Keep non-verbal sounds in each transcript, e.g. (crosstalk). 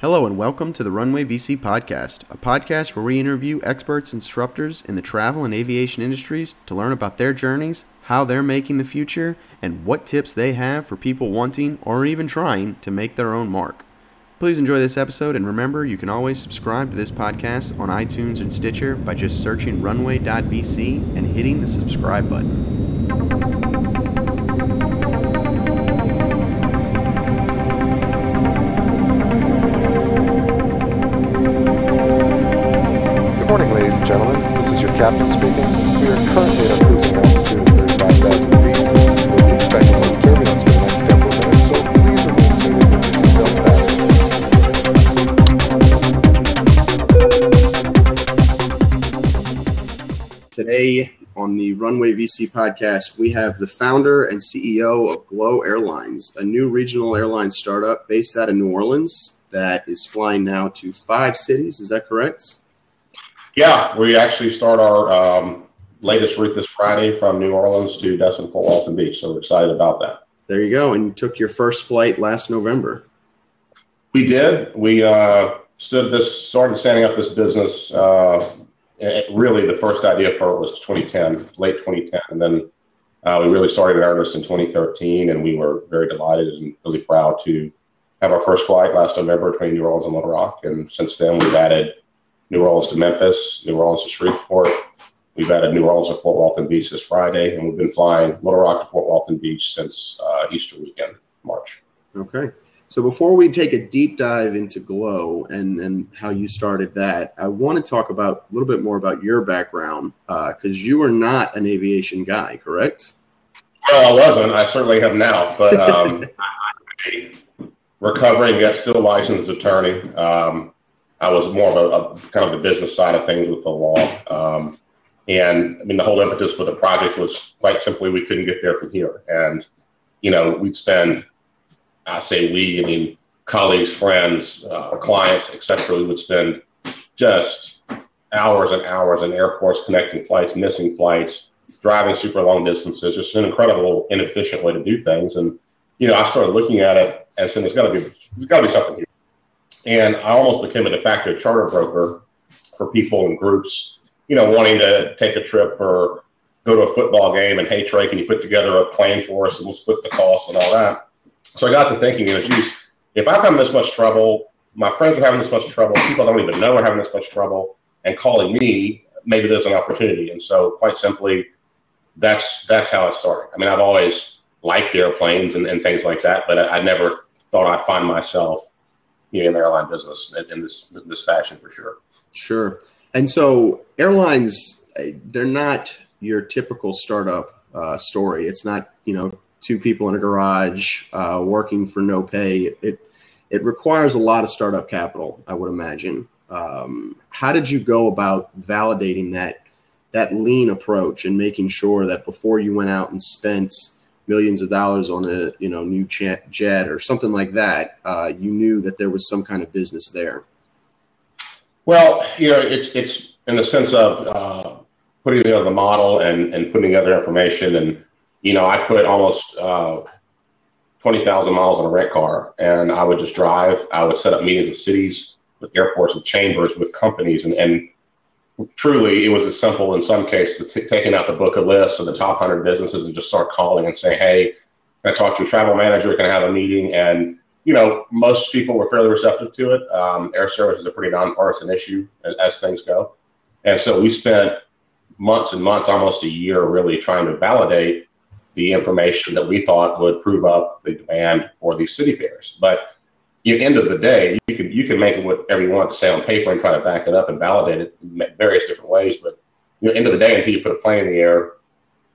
Hello and welcome to the Runway VC Podcast, a podcast where we interview experts and disruptors in the travel and aviation industries to learn about their journeys, how they're making the future, and what tips they have for people wanting or even trying to make their own mark. Please enjoy this episode and remember you can always subscribe to this podcast on iTunes and Stitcher by just searching runway.vc and hitting the subscribe button. Runway VC podcast, we have the founder and CEO of Glo Airlines, a new regional airline startup based out of New Orleans that is flying now to five cities. Is that correct? Yeah, we actually start our um, latest route this Friday from New Orleans to Destin Fort Walton Beach. So we're excited about that. There you go. And you took your first flight last November. We did. We uh, stood this, started standing up this business. Uh, really, the first idea for it was 2010, late 2010, and then uh, we really started in earnest in 2013. And we were very delighted and really proud to have our first flight last November between New Orleans and Little Rock. And since then, we've added New Orleans to Memphis, New Orleans to Shreveport. We've added New Orleans to Fort Walton Beach this Friday, and we've been flying Little Rock to Fort Walton Beach since uh, Easter weekend, March. Okay. So before we take a deep dive into Glo and, and how you started that, I want to talk about a little bit more about your background because you are not an aviation guy, correct? Well, I wasn't. I certainly have now, but um, (laughs) recovering yet still licensed attorney. Um, I was more of a, a kind of the business side of things with the law. Um, and I mean, the whole impetus for the project was quite simply we couldn't get there from here. And, you know, we'd spend, I say we, I mean, colleagues, friends, uh, clients, et cetera, we would spend just hours and hours in airports connecting flights, missing flights, driving super long distances, just an incredible, inefficient way to do things. And, you know, I started looking at it and saying, there's got to be, there's got to be something here. And I almost became a de facto charter broker for people and groups, you know, wanting to take a trip or go to a football game and, hey, Trey, can you put together a plan for us and we'll split the cost and all that. So I got to thinking, you know, geez, if I'm having this much trouble, my friends are having this much trouble, people I don't even know are having this much trouble, and calling me, maybe there's an opportunity. And so, quite simply, that's that's how it started. I mean, I've always liked airplanes and, and things like that, but I, I never thought I'd find myself you know, in the airline business in, this in this fashion for sure. Sure. And so airlines, eh, they're not your typical startup uh, story. It's not, you know, two people in a garage uh, working for no pay. It, it requires a lot of startup capital, I would imagine. Um, how did you go about validating that that lean approach and making sure that before you went out and spent millions of dollars on a you know new jet, jet or something like that, uh, you knew that there was some kind of business there? Well, you know, it's it's in the sense of uh, putting together the model and and putting together information, and you know, I put almost uh, twenty thousand miles on a rent car, and I would just drive. I would set up meetings in cities, with airports, with chambers, with companies, and and truly, it was as simple in some cases, t- taking out the book of lists of the top 100 businesses and just start calling and saying, hey, can I talk to a travel manager? Can I have a meeting? And, you know, most people were fairly receptive to it. Um, air service is a pretty nonpartisan issue as, as things go. And so we spent months and months, almost a year, really trying to validate the information that we thought would prove up the demand for these city pairs. But at the end of the day, you can you can make whatever you want to say on paper and try to back it up and validate it in various different ways. But you know, end of the day, until you put a plane in the air,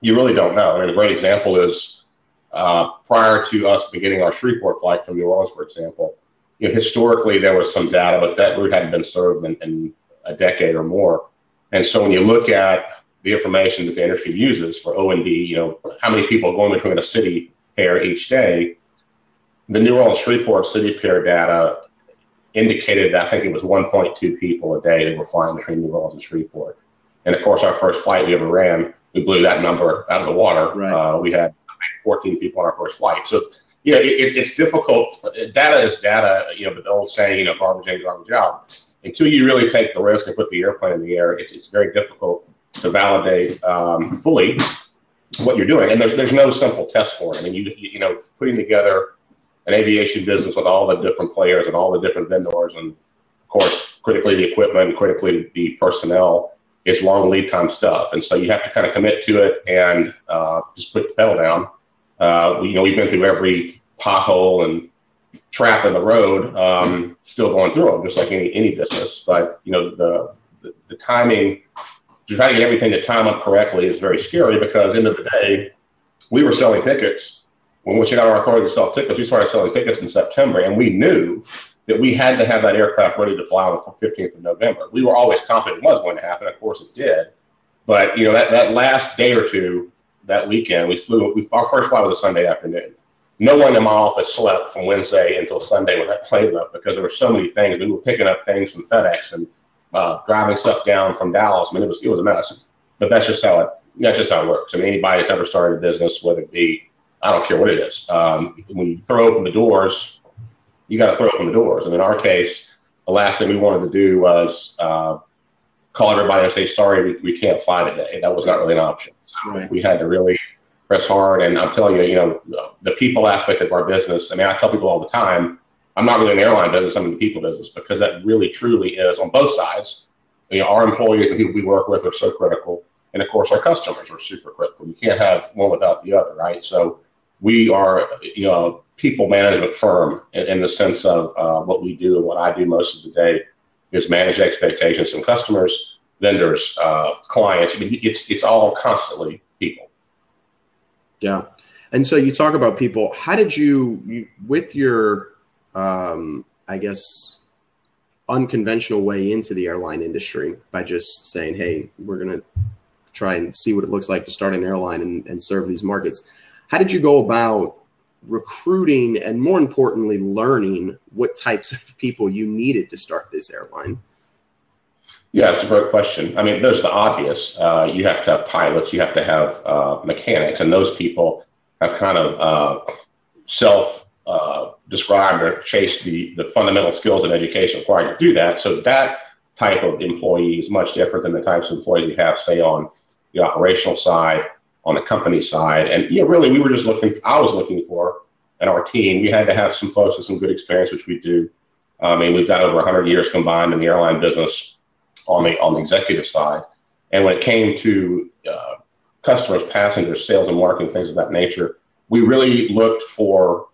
you really don't know. I mean, a great example is uh, prior to us beginning our Shreveport flight from New Orleans, for example. You know, historically there was some data, but that route hadn't been served in, in a decade or more. And so when you look at the information that the industry uses for O and D, you know, how many people are going between a city pair each day the New Orleans Shreveport city pair data indicated that I think it was 1.2 people a day that were flying between New Orleans and Shreveport. And of course, our first flight we ever ran, we blew that number out of the water. Right. Uh, we had 14 people on our first flight. So, you know, it, it's difficult. Data is data. You know, but the old saying, you know, garbage in, garbage out. Until you really take the risk and put the airplane in the air, it's, it's very difficult to validate um, fully what you're doing. And there's, there's no simple test for it. I mean, you, you know, putting together an aviation business with all the different players and all the different vendors, and of course, critically the equipment, critically the personnel, is long lead time stuff. And so you have to kind of commit to it and uh, just put the pedal down uh, you know, we've been through every pothole and trap in the road, um, still going through them, just like any any business. But you know, the the, the timing to try to get everything to time up correctly is very scary because end of the day, we were selling tickets when we got our authority to sell tickets. We started selling tickets in September, and we knew that we had to have that aircraft ready to fly on the 15th of November. We were always confident it was going to happen. Of course, it did. But you know that that last day or two that weekend. We flew. We, our first flight was a Sunday afternoon. No one in my office slept from Wednesday until Sunday when that plane left because there were so many things. We were picking up things from FedEx and uh, driving stuff down from Dallas. I mean, it was it was a mess. But that's just how it that's just how it works. I mean, anybody that's ever started a business, whether it be I don't care what it is, um, when you throw open the doors, you got to throw open the doors. And in our case, the last thing we wanted to do was uh, call everybody and say, sorry, we, we can't fly today. That was not really an option. So right. we had to really press hard. And I'm telling you, you know, the people aspect of our business, I mean, I tell people all the time, I'm not really the airline business, I'm in the people business because that really truly is on both sides. You know, our employees and people we work with are so critical. And of course, our customers are super critical. You can't have one without the other, right? So we are, you know, people management firm in, in the sense of uh, what we do and what I do most of the day is manage expectations from customers, vendors, uh, clients. I mean, it's it's all constantly people. Yeah, and so you talk about people. How did you, you with your, um, I guess, unconventional way into the airline industry by just saying, "Hey, we're gonna try and see what it looks like to start an airline and, and serve these markets." How did you go about recruiting and more importantly learning what types of people you needed to start this airline? Yeah it's a great question. I mean there's the obvious. Uh, you have to have pilots you have to have uh, mechanics and those people have kind of uh, self uh, described or chased the, the fundamental skills and education required to do that so that type of employee is much different than the types of employees we have say on the operational side on the company side. And yeah, really, we were just looking. I was looking for, and our team, we had to have some folks with some good experience, which we do. I mean, we've got over 100 years combined in the airline business on the on the executive side. And when it came to uh, customers, passengers, sales, and marketing, things of that nature, we really looked for.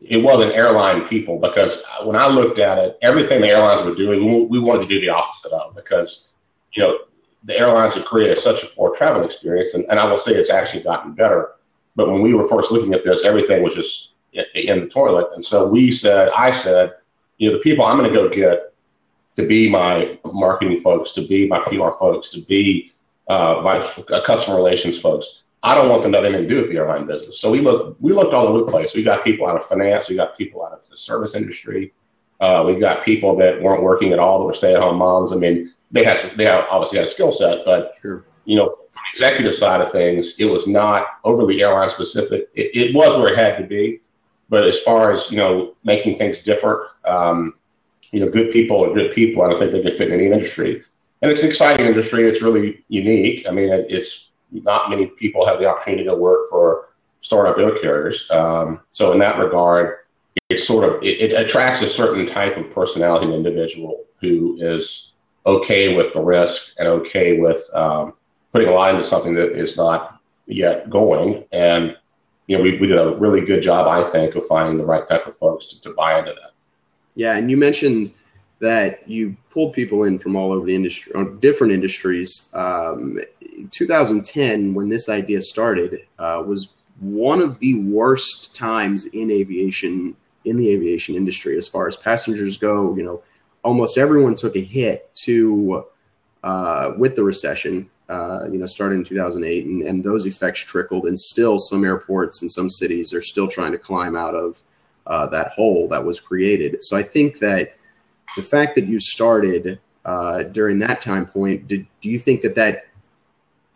It wasn't airline people because when I looked at it, everything the airlines were doing, we wanted to do the opposite of because, you know, the airlines have created such a poor travel experience, and, and I will say it's actually gotten better. But when we were first looking at this, everything was just in the toilet. And so we said, I said, you know, the people I'm going to go get to be my marketing folks, to be my PR folks, to be uh, my uh, customer relations folks. I don't want them to have anything to do with the airline business. So we looked, we looked all over the place. We got people out of finance, we got people out of the service industry, uh, we got people that weren't working at all that were stay-at-home moms. I mean, they had they have obviously had a skill set, but sure. you know, from the executive side of things, it was not overly airline specific. It, it, was where it had to be, but as far as you know, making things different, um, you know, good people are good people. I don't think they could fit in any industry, and it's an exciting industry. It's really unique. I mean, it, it's not many people have the opportunity to work for startup air carriers. Um, so in that regard, it sort of it, it attracts a certain type of personality and individual who is okay with the risk and okay with um, putting a lot into something that is not yet going. And you know, we, we did a really good job, I think, of finding the right type of folks to, to buy into that. Yeah, and you mentioned that you pulled people in from all over the industry, different industries. Um, 2010, when this idea started, uh, was one of the worst times in aviation in the aviation industry as far as passengers go. You know, almost everyone took a hit to uh, with the recession. Uh, you know, starting in 2008, and, and those effects trickled, and still some airports and some cities are still trying to climb out of uh, that hole that was created. So I think that the fact that you started uh, during that time point, did, do you think that that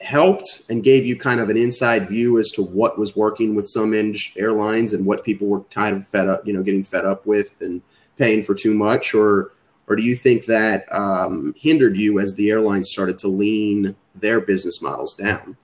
helped and gave you kind of an inside view as to what was working with some airlines and what people were kind of fed up, you know, getting fed up with and paying for too much, or or do you think that um, hindered you as the airlines started to lean their business models down?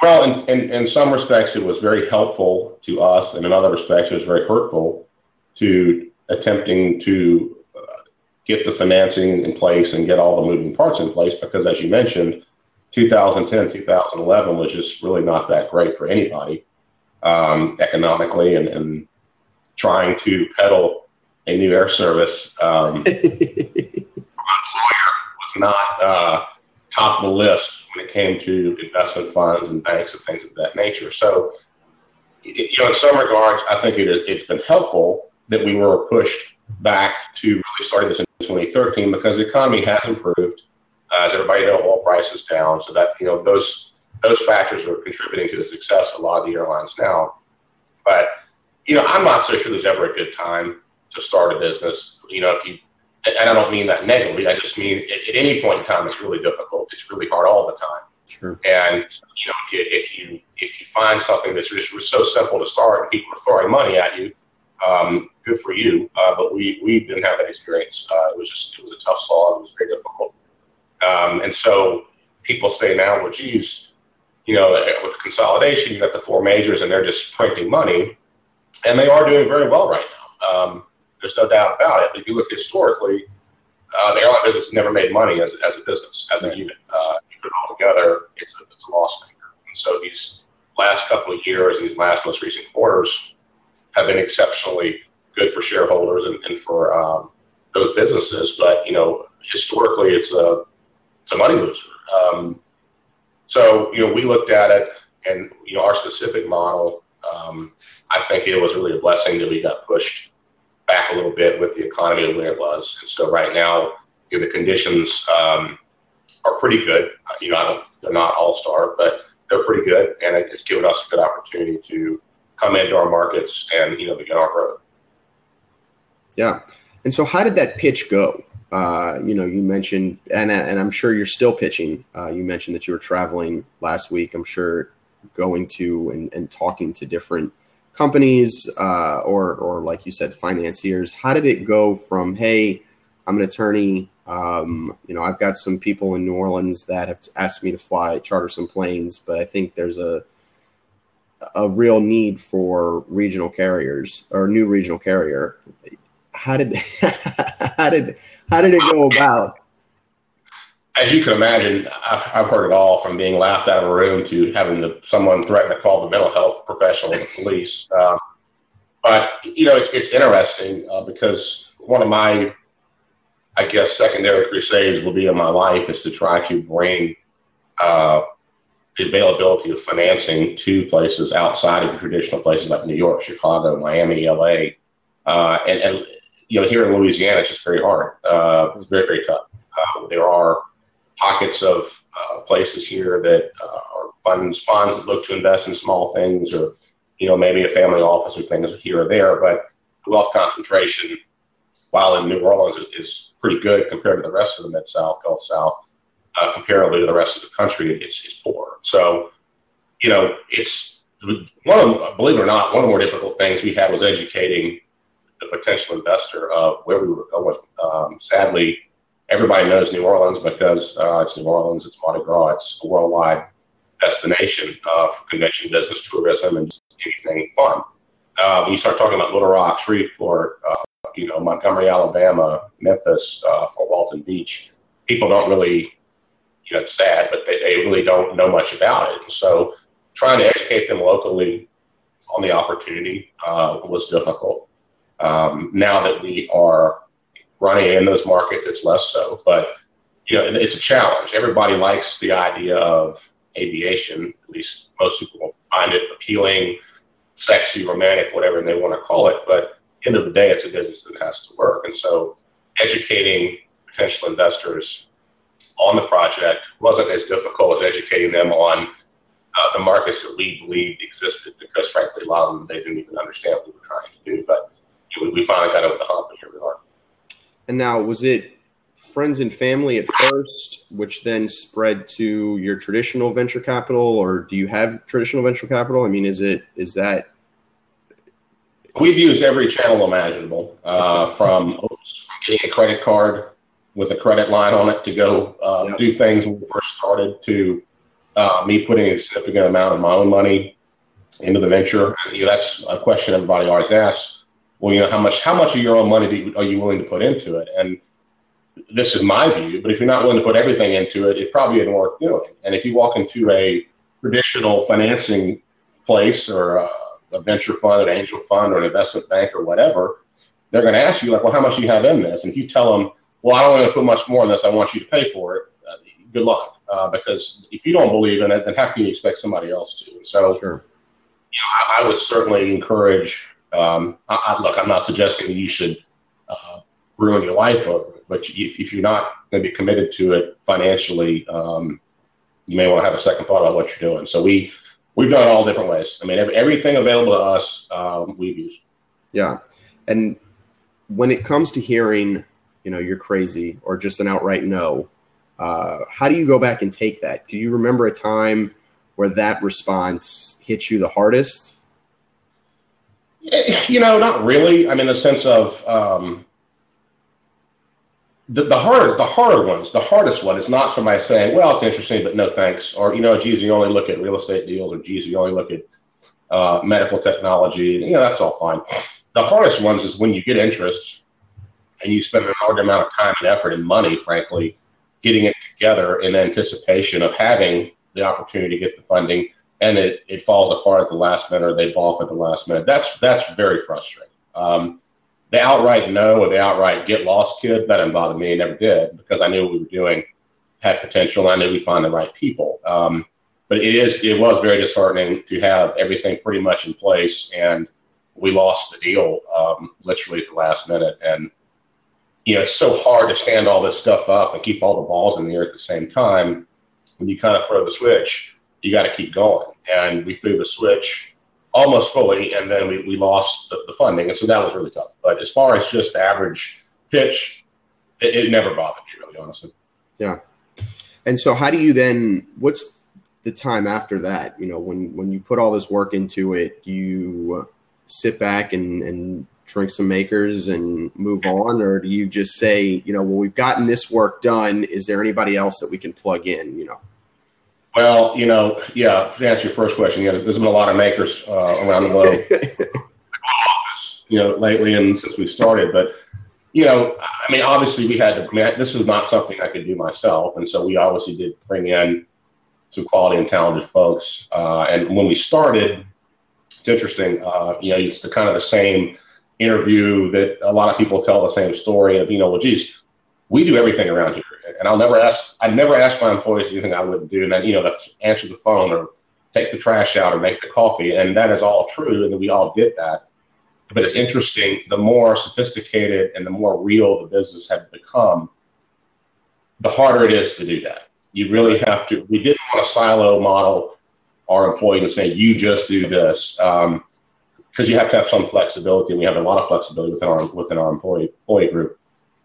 Well, in, in, in some respects, it was very helpful to us, and in other respects, it was very hurtful to attempting to uh, get the financing in place and get all the moving parts in place because, as you mentioned, 2010, 2011 was just really not that great for anybody um, economically, and, and, trying to peddle a new air service um, (laughs) was not uh, top of the list when it came to investment funds and banks and things of that nature. So, you know, in some regards, I think it, it's been helpful that we were pushed back to really starting this in 2013 because the economy has improved. Uh, as everybody knows, oil prices down, so that you know those those factors are contributing to the success of a lot of the airlines now. But you know, I'm not so sure there's ever a good time to start a business. You know, if you and I don't mean that negatively. I just mean at, at any point in time, it's really difficult. It's really hard all the time. Sure. And you know, if you if you if you find something that's just so simple to start and people are throwing money at you, um, good for you. Uh, but we we didn't have that experience. Uh, it was just it was a tough slog. It was very difficult. Um, and so people say now, well, geez, you know, with consolidation, you got the four majors and they're just printing money, and they are doing very well right now. Um, there's no doubt about it. But if you look historically, uh, the airline business never made money as, as a business, as a unit. Uh, you put it all together, it's a, it's a loss maker. And so these last couple of years, these last most recent quarters, have been exceptionally good for shareholders and, and for um, those businesses. But you know, historically, it's a it's a money loser. Um, so you know, we looked at it, and you know, our specific model. Um, I think it was really a blessing that we got pushed back a little bit with the economy the way it was. And so right now, you know, the conditions um, are pretty good. You know, they're not all star, but they're pretty good, and it's given us a good opportunity to come into our markets and you know begin our growth. Yeah, and so how did that pitch go? Uh, you know, you mentioned, and and I'm sure you're still pitching. Uh, you mentioned that you were traveling last week. I'm sure going to and, and talking to different companies uh, or or like you said financiers how did it go from hey i'm an attorney um, you know i've got some people in new orleans that have asked me to fly charter some planes but i think there's a a real need for regional carriers or new regional carrier how did (laughs) how did how did it go about as you can imagine, I've, I've, heard it all from being laughed out of a room to having to, someone threaten to call the mental health professional, or the police. (laughs) Um, but you know, it's, it's interesting uh, because one of my, I guess, secondary crusades will be in my life is to try to bring uh, the availability of financing to places outside of the traditional places like New York, Chicago, Miami, LA, uh, and, and you know, here in Louisiana, it's just very hard. Uh, it's very, very tough. Uh, there are pockets of uh, places here that uh, are funds funds that look to invest in small things, or you know maybe a family office or things here or there. But wealth concentration, while in New Orleans is, pretty good compared to the rest of the Mid South, Gulf South, uh, comparatively to the rest of the country, it's, it's poor. So you know it's one of believe it or not, one of the more difficult things we had was educating the potential investor of where we were going. Um, sadly, everybody knows New Orleans because uh, it's New Orleans, it's Mardi Gras, it's a worldwide destination uh, for convention business, tourism, and anything fun. Uh, when you start talking about Little Rock, Shreveport, uh, you know, Montgomery, Alabama, Memphis, uh, Walton Beach, people don't really, you know, it's sad, but they, they really don't know much about it. So trying to educate them locally on the opportunity uh, was difficult. Um, now that we are running in those markets, it's less so. But you know, it's a challenge. Everybody likes the idea of aviation. At least most people find it appealing, sexy, romantic, whatever they want to call it. But end of the day, it's a business that has to work. And so, educating potential investors on the project wasn't as difficult as educating them on uh, the markets that we believed existed, because frankly, a lot of them they didn't even understand what we were trying to do. But we finally got over the hump, and here we are. And now, was it friends and family at first, which then spread to your traditional venture capital, or do you have traditional venture capital? I mean, is it is that? We've used every channel imaginable, uh, from getting a credit card with a credit line on it to go uh, yep. do things when we first started to uh, me putting a significant amount of my own money into the venture. You know, that's a question everybody always asks. Well, you know, how much how much of your own money you, are you willing to put into it? And this is my view, but if you're not willing to put everything into it, it probably isn't worth doing. And if you walk into a traditional financing place or a, a venture fund, an angel fund, or an investment bank or whatever, they're going to ask you like, well, how much do you have in this? And if you tell them, well, I don't want to put much more in this, I want you to pay for it. Uh, good luck, uh, because if you don't believe in it, then how can you expect somebody else to? And so, sure. you know, I, I, would certainly encourage. Um, I, I, look, I'm not suggesting you should uh, ruin your life over it, but if, if you're not going to be committed to it financially, um, you may want to have a second thought about what you're doing. So we we've done it all different ways. I mean, every, everything available to us, um, we've used. Yeah, and when it comes to hearing, you know, you're crazy or just an outright no, uh, how do you go back and take that? Do you remember a time where that response hit you the hardest? You know, not really. I mean, the sense of um, the, the harder the harder ones, the hardest one is not somebody saying, "Well, it's interesting, but no thanks," or you know, "Geez, you only look at real estate deals," or "Geez, you only look at uh, medical technology." You know, that's all fine the hardest ones is when you get interest and you spend an inordinate amount of time and effort and money, frankly, getting it together in anticipation of having the opportunity to get the funding, and it, it falls apart at the last minute or they balk at the last minute. That's that's very frustrating. Um, the outright no or the outright get lost kid that didn't bother me. Never did because I knew what we were doing had potential. And I knew we'd find the right people. Um, but it is it was very disheartening to have everything pretty much in place and we lost the deal um, literally at the last minute. And, you know, it's so hard to stand all this stuff up and keep all the balls in the air at the same time. When you kind of throw the switch, you got to keep going. And we threw the switch almost fully, and then we, we lost the, the funding. And so that was really tough. But as far as just average pitch, it, it never bothered me, really, honestly. Yeah. And so, how do you then? What's the time after that? You know, when when you put all this work into it, you sit back and, and drink some Maker's and move on, or do you just say, you know, well, we've gotten this work done. Is there anybody else that we can plug in? You know. Well, you know, yeah. To answer your first question, yeah, there's been a lot of Maker's uh, around the globe, (laughs) you know, lately and since we started. But you know, I mean, obviously we had to. I mean, this is not something I could do myself, and so we obviously did bring in some quality and talented folks. Uh, and when we started, it's interesting. Uh, you know, it's the kind of the same interview that a lot of people tell the same story of, you know, well, geez, we do everything around here. And I'll never ask, I never ask my employees anything I wouldn't do. And then, you know, that's answer the phone or take the trash out or make the coffee. And that is all true. And we all did that. But it's interesting, the more sophisticated and the more real the business had become, the harder it is to do that. You really have to, we didn't want a silo model our employees and say, you just do this. Um, because you have to have some flexibility, and we have a lot of flexibility within our within our employee employee group.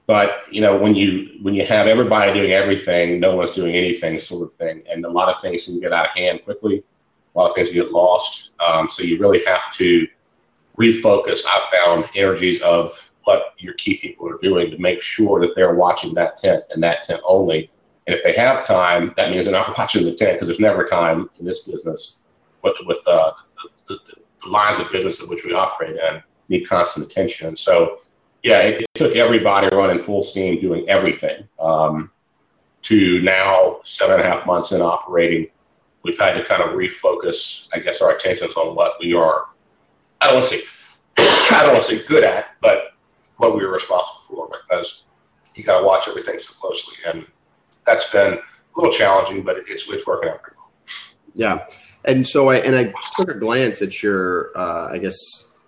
But you know, when you when you have everybody doing everything, no one's doing anything, sort of thing, and a lot of things can get out of hand quickly. A lot of things get lost. Um, so you really have to refocus. I've found energies of what your key people are doing to make sure that they're watching that tent and that tent only, and if they have time, that means they're not (laughs) watching the tent because there's never time in this business with, with uh, the, the, the, lines of business in which we operate and need constant attention. So, yeah, it, it took everybody running full steam doing everything um, to now seven and a half months in operating. We've had to kind of refocus, I guess, our attentions on what we are. I don't want to say, (coughs) I don't want to say good at, but what we are responsible for because you got to watch everything so closely and that's been a little challenging, but it's it's working out pretty well. Yeah, and so I and I took a glance at your uh, I guess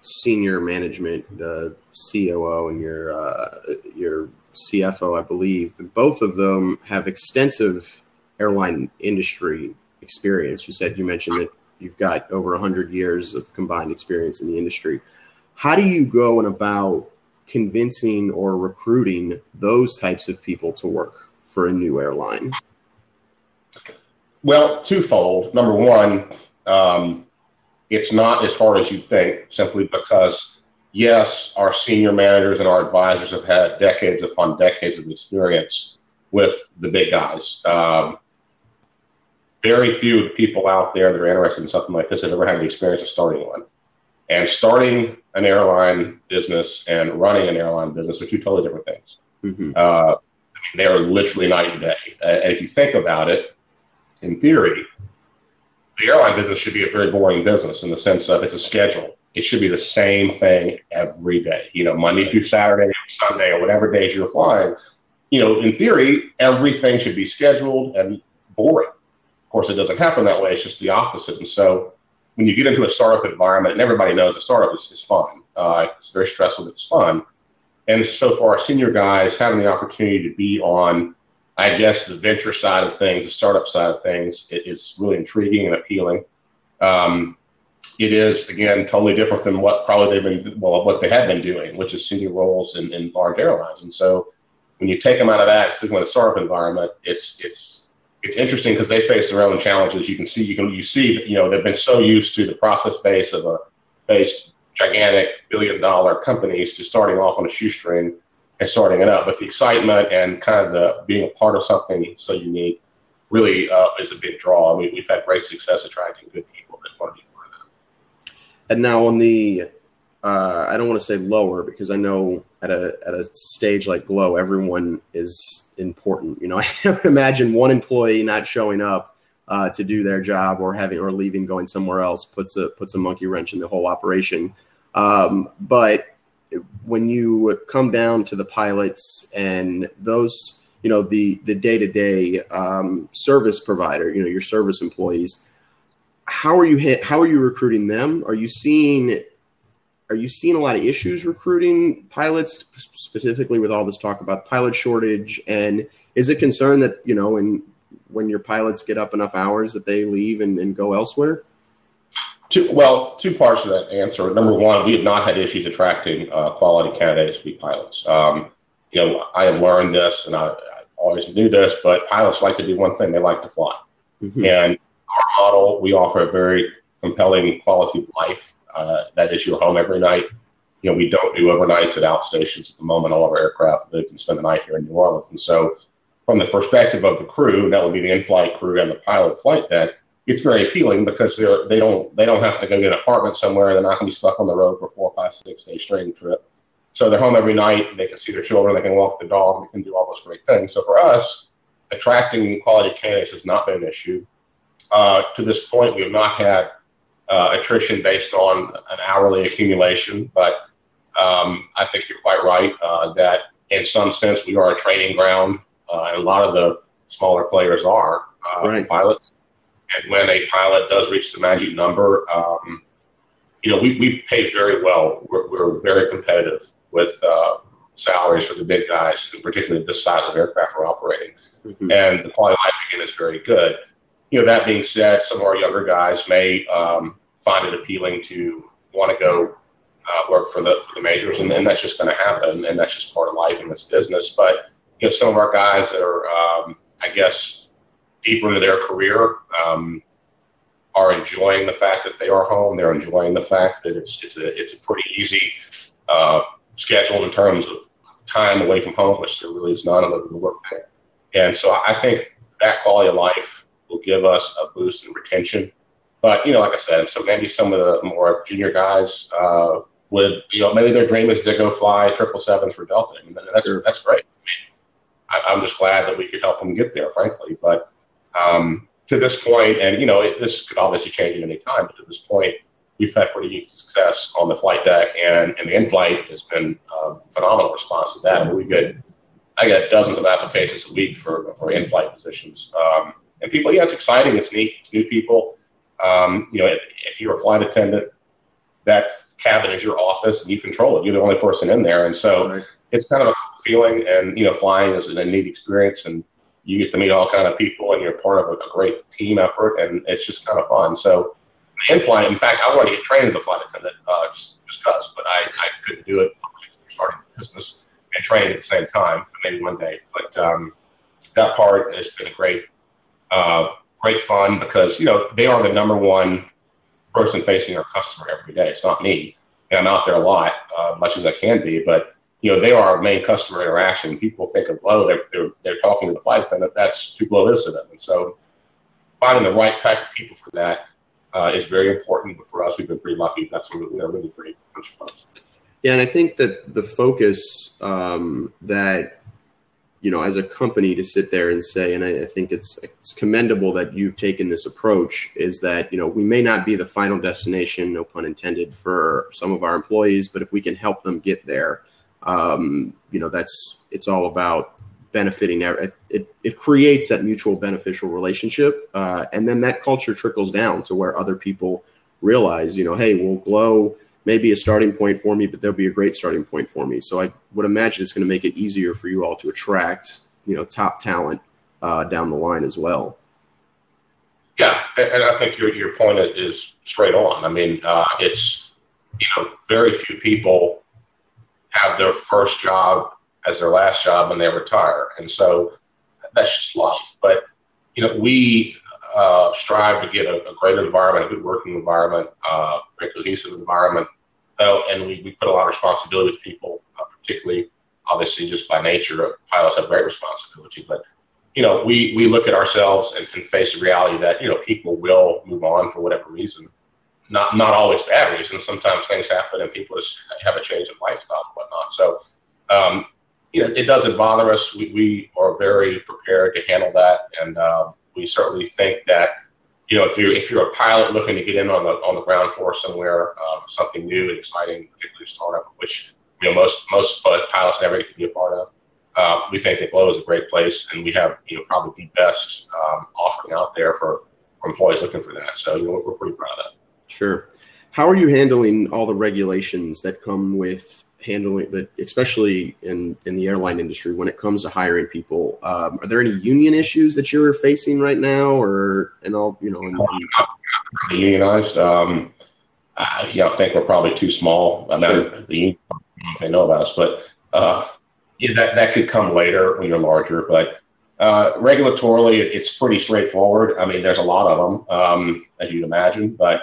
senior management, the COO and your uh, your CFO, I believe. Both of them have extensive airline industry experience. You said you mentioned that you've got over 100 years of combined experience in the industry. How do you go and about convincing or recruiting those types of people to work for a new airline? Well, twofold. Number one, um, it's not as hard as you think, simply because, yes, our senior managers and our advisors have had decades upon decades of experience with the big guys. Um, very few people out there that are interested in something like this have ever had the experience of starting one. And starting an airline business and running an airline business are two totally different things. Mm-hmm. Uh, they are literally night and day. And if you think about it, in theory, the airline business should be a very boring business in the sense of it's a schedule. It should be the same thing every day. You know, Monday through Saturday, Sunday, or whatever days you're flying. You know, in theory, everything should be scheduled and boring. Of course, it doesn't happen that way. It's just the opposite. And so when you get into a startup environment, and everybody knows a startup is, is fun, uh, it's very stressful, but it's fun. And so for our senior guys, having the opportunity to be on I guess the venture side of things, the startup side of things, is really intriguing and appealing. Um, it is again totally different than what probably they've been well what they have been doing, which is senior roles in, in large airlines. And so when you take them out of that, stick in a startup environment, it's it's it's interesting because they face their own challenges. You can see you can you see you know they've been so used to the process base of a based gigantic billion dollar companies to starting off on a shoestring and starting it up. But the excitement and kind of the being a part of something so unique really uh, is a big draw. I mean, we've had great success attracting good people that want to be part of that. And now on the, uh, I don't want to say lower because I know at a at a stage like Glo, everyone is important. You know, (laughs) I would imagine one employee not showing up uh, to do their job or having or leaving, going somewhere else puts a puts a monkey wrench in the whole operation. Um, but when you come down to the pilots and those, you know, the the day to day service provider, you know, your service employees, how are you hit? How are you recruiting them? Are you seeing are you seeing a lot of issues recruiting pilots specifically with all this talk about pilot shortage and is it concern that you know and when your pilots get up enough hours that they leave and, and go elsewhere Two, well, two parts of that answer. Number one, we have not had issues attracting uh, quality candidates to be pilots. Um, you know, I have learned this, and I, I, always knew this, but pilots like to do one thing: they like to fly. Mm-hmm. And our model, we offer a very compelling quality of life. Uh, that is your home every night. You know, we don't do overnights at outstations at the moment. All of our aircraft live and spend the night here in New Orleans, and so from the perspective of the crew, that would be the in-flight crew and the pilot flight deck it's very appealing because they're they don't they don't have to go get an apartment somewhere. They're not going to be stuck on the road for four, five, six day training trip. So they're home every night. They can see their children. They can walk the dog. They can do all those great things. So for us, attracting quality candidates has not been an issue. Uh, to this point, we have not had uh, attrition based on an hourly accumulation, but um, I think you're quite right uh, that in some sense we are a training ground, uh, and a lot of the smaller players are uh, right. pilots. And when a pilot does reach the magic number, um, you know, we, we pay very well. We're, we're very competitive with uh, salaries for the big guys, particularly the size of aircraft we're operating. Mm-hmm. And the quality of life, again, is very good. You know, that being said, some of our younger guys may um, find it appealing to want to go uh, work for the for the majors, and, and that's just going to happen, and that's just part of life in this business. But you know, some of our guys that are, um, I guess, deeper into their career um, are enjoying the fact that they are home. They're enjoying the fact that it's it's a it's a pretty easy uh, schedule in terms of time away from home, which there really is none of the work day. And so I think that quality of life will give us a boost in retention. But you know, like I said, so maybe some of the more junior guys uh, would, you know, maybe their dream is to go fly triple sevens for Delta, and that's sure. that's great. I mean, I, I'm just glad that we could help them get there, frankly. But um, to this point, and you know, it, this could obviously change at any time, but to this point, we've had pretty good success on the flight deck, and, and the in-flight has been a phenomenal response to that. We get, I get dozens of applications a week for for in-flight positions, um, and people, yeah, it's exciting, it's neat, it's new people. Um, you know, if, if you're a flight attendant, that cabin is your office, and you control it. You're the only person in there, and so right. it's kind of a feeling. And you know, flying is a neat experience, and you get to meet all kind of people and you're part of a, a great team effort and it's just kind of fun. So in flight, in fact, I wanted to get trained as a flight attendant uh, just because, but I, I couldn't do it starting the business and training at the same time, maybe one day. But um, that part has been a great, uh, great fun because you know they are the number one person facing our customer every day. It's not me, and I'm out there a lot, uh, much as I can be, but you know, they are our main customer interaction. People think of Glo, they're, they're, they're talking to the flight attendant. That's too Glo is to them. And so finding the right type of people for that uh, is very important. But for us, we've been pretty lucky. We've got some really great bunch of. Yeah, and I think that the focus um, that you know, as a company, to sit there and say, and I, I, think it's it's commendable that you've taken this approach, is that you know we may not be the final destination, no pun intended, for some of our employees, but if we can help them get there, um, you know, that's it's all about benefiting. It, it, it creates that mutual beneficial relationship, uh, and then that culture trickles down to where other people realize, you know, hey, well, Glo may be a starting point for me, but there'll be a great starting point for me. So I would imagine it's going to make it easier for you all to attract, you know, top talent uh, down the line as well. Yeah, and I think your your point is straight on. I mean, uh, it's you know very few people have their first job as their last job when they retire, and so that's just life. But you know, we uh, strive to get a, a, great environment, a good working environment, uh, a cohesive environment, uh, and we, we put a lot of responsibility with people, uh, particularly obviously just by nature, pilots have great responsibility, but you know, we, we look at ourselves and, and face the reality that, you know, people will move on for whatever reason. Not, not always bad reasons. Sometimes things happen and people just have a change in lifestyle and whatnot. So, um, you know, it doesn't bother us. We, we are very prepared to handle that. And, um, we certainly think that you know if you're if you're a pilot looking to get in on the on the ground force somewhere, um, something new and exciting, particularly a startup, which you know most most pilots never get to be a part of. Uh, we think that Glo is a great place, and we have you know probably the best um, offering out there for, for employees looking for that. So you know we're pretty proud of that. Sure. How are you handling all the regulations that come with handling that, especially in in the airline industry when it comes to hiring people? Um, are there any union issues that you're facing right now, or and all you know? And... Unionized, um, I, you know, I think we're probably too small. I mean, sure. the union, they know about us, but uh, yeah, that that could come later when you're larger, but. Uh, regulatorily, it's pretty straightforward. I mean, there's a lot of them, um, as you'd imagine, but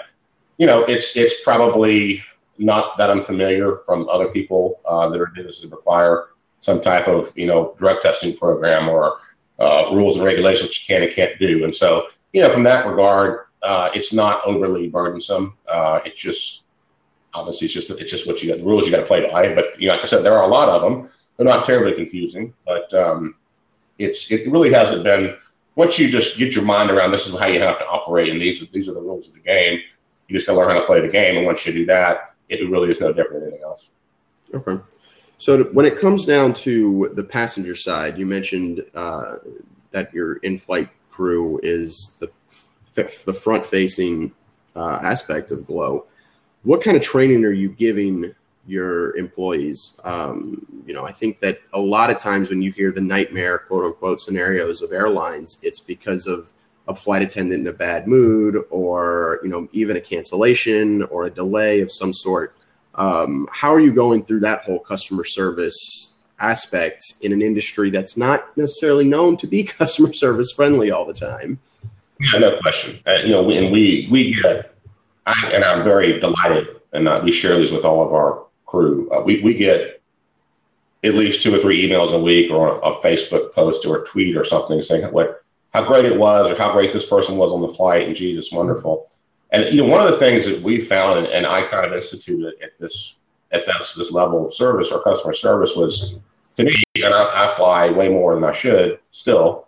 you know, it's it's probably not that unfamiliar from other people uh, that are businesses that require some type of you know drug testing program or uh, rules and regulations you can and can't do. And so you know from that regard, uh, it's not overly burdensome. Uh, it's just obviously it's just it's just what you got the rules you got to play by. But you know, like I said, there are a lot of them. They're not terribly confusing, but um, it's it really hasn't been. Once you just get your mind around this is how you have to operate, and these these are the rules of the game. You just got to learn how to play the game, and once you do that, it really is no different than anything else. Okay. So when it comes down to the passenger side, you mentioned uh, that your in-flight crew is the the front-facing uh, aspect of Glo. What kind of training are you giving your employees? Um, you know, I think that a lot of times when you hear the nightmare quote unquote scenarios of airlines, it's because of a flight attendant in a bad mood or you know even a cancellation or a delay of some sort um, how are you going through that whole customer service aspect in an industry that's not necessarily known to be (laughs) customer service friendly all the time? Yeah no question. Uh, you know and we we get I, and i'm very delighted and uh, we share these with all of our crew. Uh, we, we get at least two or three emails a week or a, a facebook post or a tweet or something saying what how great it was or how great this person was on the flight and Jesus, wonderful. And you know, one of the things that we found and, and I kind of instituted at this at this, this level of service or customer service was to me, and I, I fly way more than I should still.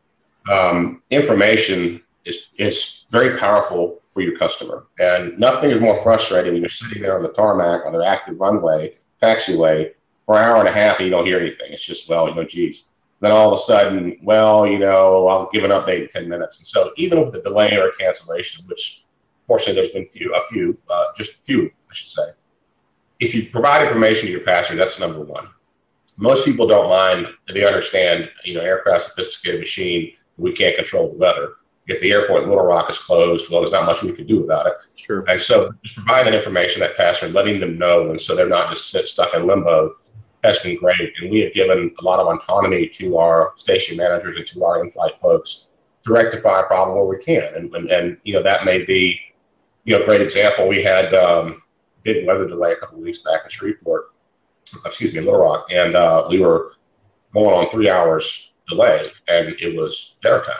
Um, information is is very powerful for your customer, and nothing is more frustrating when you're sitting there on the tarmac on their active runway, taxiway, for an hour and a half and you don't hear anything. It's just well, you know, geez then all of a sudden, well, you know, I'll give an update in 10 minutes. And so even with a delay or cancellation, which fortunately there's been few, a few, uh, just a few, I should say, if you provide information to your passenger, that's number one. Most people don't mind. They understand, you know, aircraft sophisticated machine. We can't control the weather. If the airport in Little Rock is closed, well, there's not much we can do about it. Sure. And so just provide that information, that passenger, letting them know, and so they're not just sit, stuck in limbo has been great, and we have given a lot of autonomy to our station managers and to our in-flight folks to rectify a problem where we can. And, and, and you know that may be, you know, a great example. We had um, big weather delay a couple of weeks back in Shreveport, excuse me, Little Rock, and uh, we were going on three hours delay, and it was dinner time.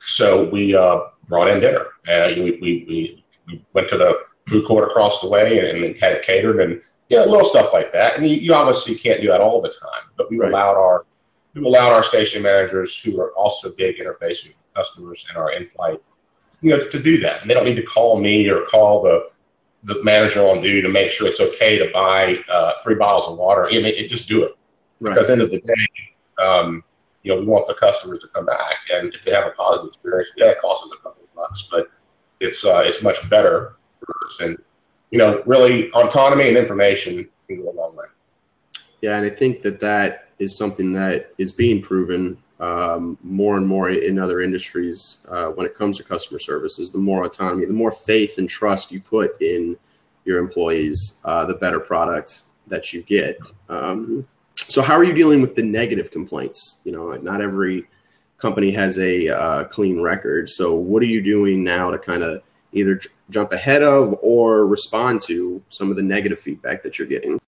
So we uh, brought in dinner, and we, we, we, we went to the food court across the way and, and had it catered, and yeah, little stuff like that. And you, you obviously can't do that all the time, but we right. allowed our we allowed our station managers who are also big interfacing with customers and our in-flight, you know, to, to do that. And they don't need to call me or call the the manager on duty to make sure it's okay to buy uh, three bottles of water. I mean, it, just do it. Right. Because at the end of the day, um, you know, we want the customers to come back, and if they have a positive experience, yeah, it costs them a couple of bucks, but it's uh, it's much better for us. And you know, really, autonomy and information can go a long way. Yeah, and I think that that is something that is being proven um, more and more in other industries uh, when it comes to customer services. The more autonomy, the more faith and trust you put in your employees, uh, the better products that you get. Um, so, how are you dealing with the negative complaints? You know, not every company has a uh, clean record. So, what are you doing now to kind of either j- jump ahead of or respond to some of the negative feedback that you're getting?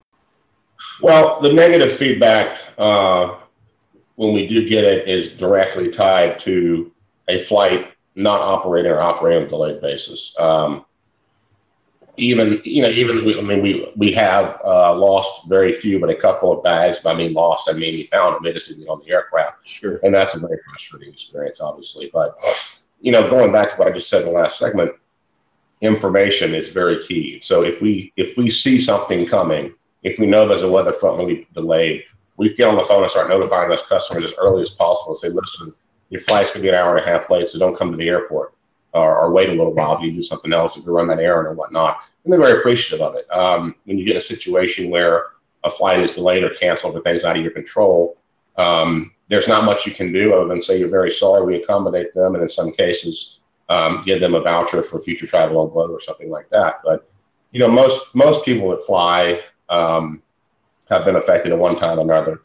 Well, the negative feedback, uh, when we do get it, is directly tied to a flight not operating or operating on a delayed basis. Um, even you know, even we, I mean, we we have uh, lost very few, but a couple of bags. By I mean lost, I mean we found them. They just didn't on the aircraft. Sure. And that's a very frustrating experience, obviously. But you know, going back to what I just said in the last segment, information is very key. So if we if we see something coming, if we know there's a weather front going to be delayed, we get on the phone and start notifying those customers as early as possible and say, listen, your flight's going to be an hour and a half late, so don't come to the airport or, or wait a little while if you do something else, if you run that errand or whatnot. And they're very appreciative of it. Um, when you get a situation where a flight is delayed or canceled or things out of your control, um, there's not much you can do other than say you're very sorry. We accommodate them, and in some cases, um, give them a voucher for future travel on Glo or something like that. But you know, most most people that fly um, have been affected at one time or another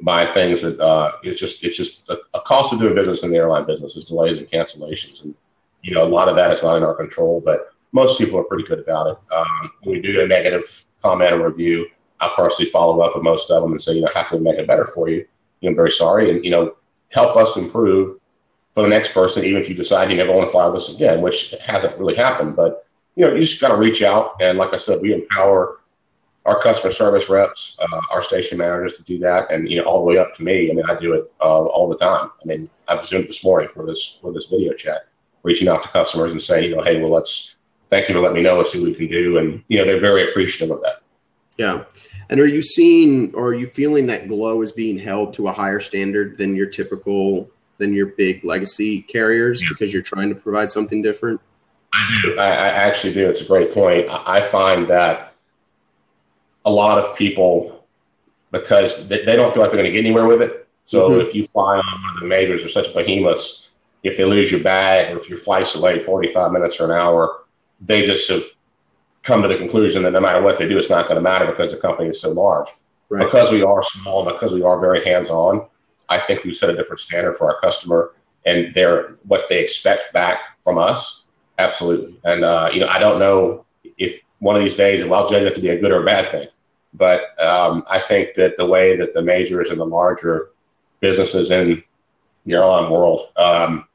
by things that uh, it's just it's just a, a, cost of doing business in the airline business is delays and cancellations, and you know a lot of that is not in our control. But most people are pretty good about it. Um, when we do a negative comment or review, I'll personally follow up with most of them and say, you know, how can we make it better for you? I'm very sorry, and you know, help us improve for the next person, even if you decide you never want to file this again, which hasn't really happened. But you know, you just got to reach out, and like I said, we empower our customer service reps, uh, our station managers to do that, and you know, all the way up to me. I mean, I do it uh, all the time. I mean, I was doing it this morning for this for this video chat, reaching out to customers and saying, you know, hey, well, let's thank you for letting me know. Let's see what we can do, and you know, they're very appreciative of that. Yeah. And are you seeing or are you feeling that Glo is being held to a higher standard than your typical than your big legacy carriers yeah. because you're trying to provide something different? I do. I, I actually do. It's a great point. I find that a lot of people because they, they don't feel like they're going to get anywhere with it. So mm-hmm. if you fly on one of the majors or such behemoths, if they lose your bag or if your flight's delayed 45 minutes or an hour, they just have come to the conclusion that no matter what they do, it's not going to matter because the company is so large. Right. Because we are small, because we are very hands-on, I think we set a different standard for our customer and their what they expect back from us. Absolutely. And uh, you know, I don't know if one of these days, well, I'll judge it to be a good or a bad thing. But um, I think that the way that the majors and the larger businesses in the airline world, um,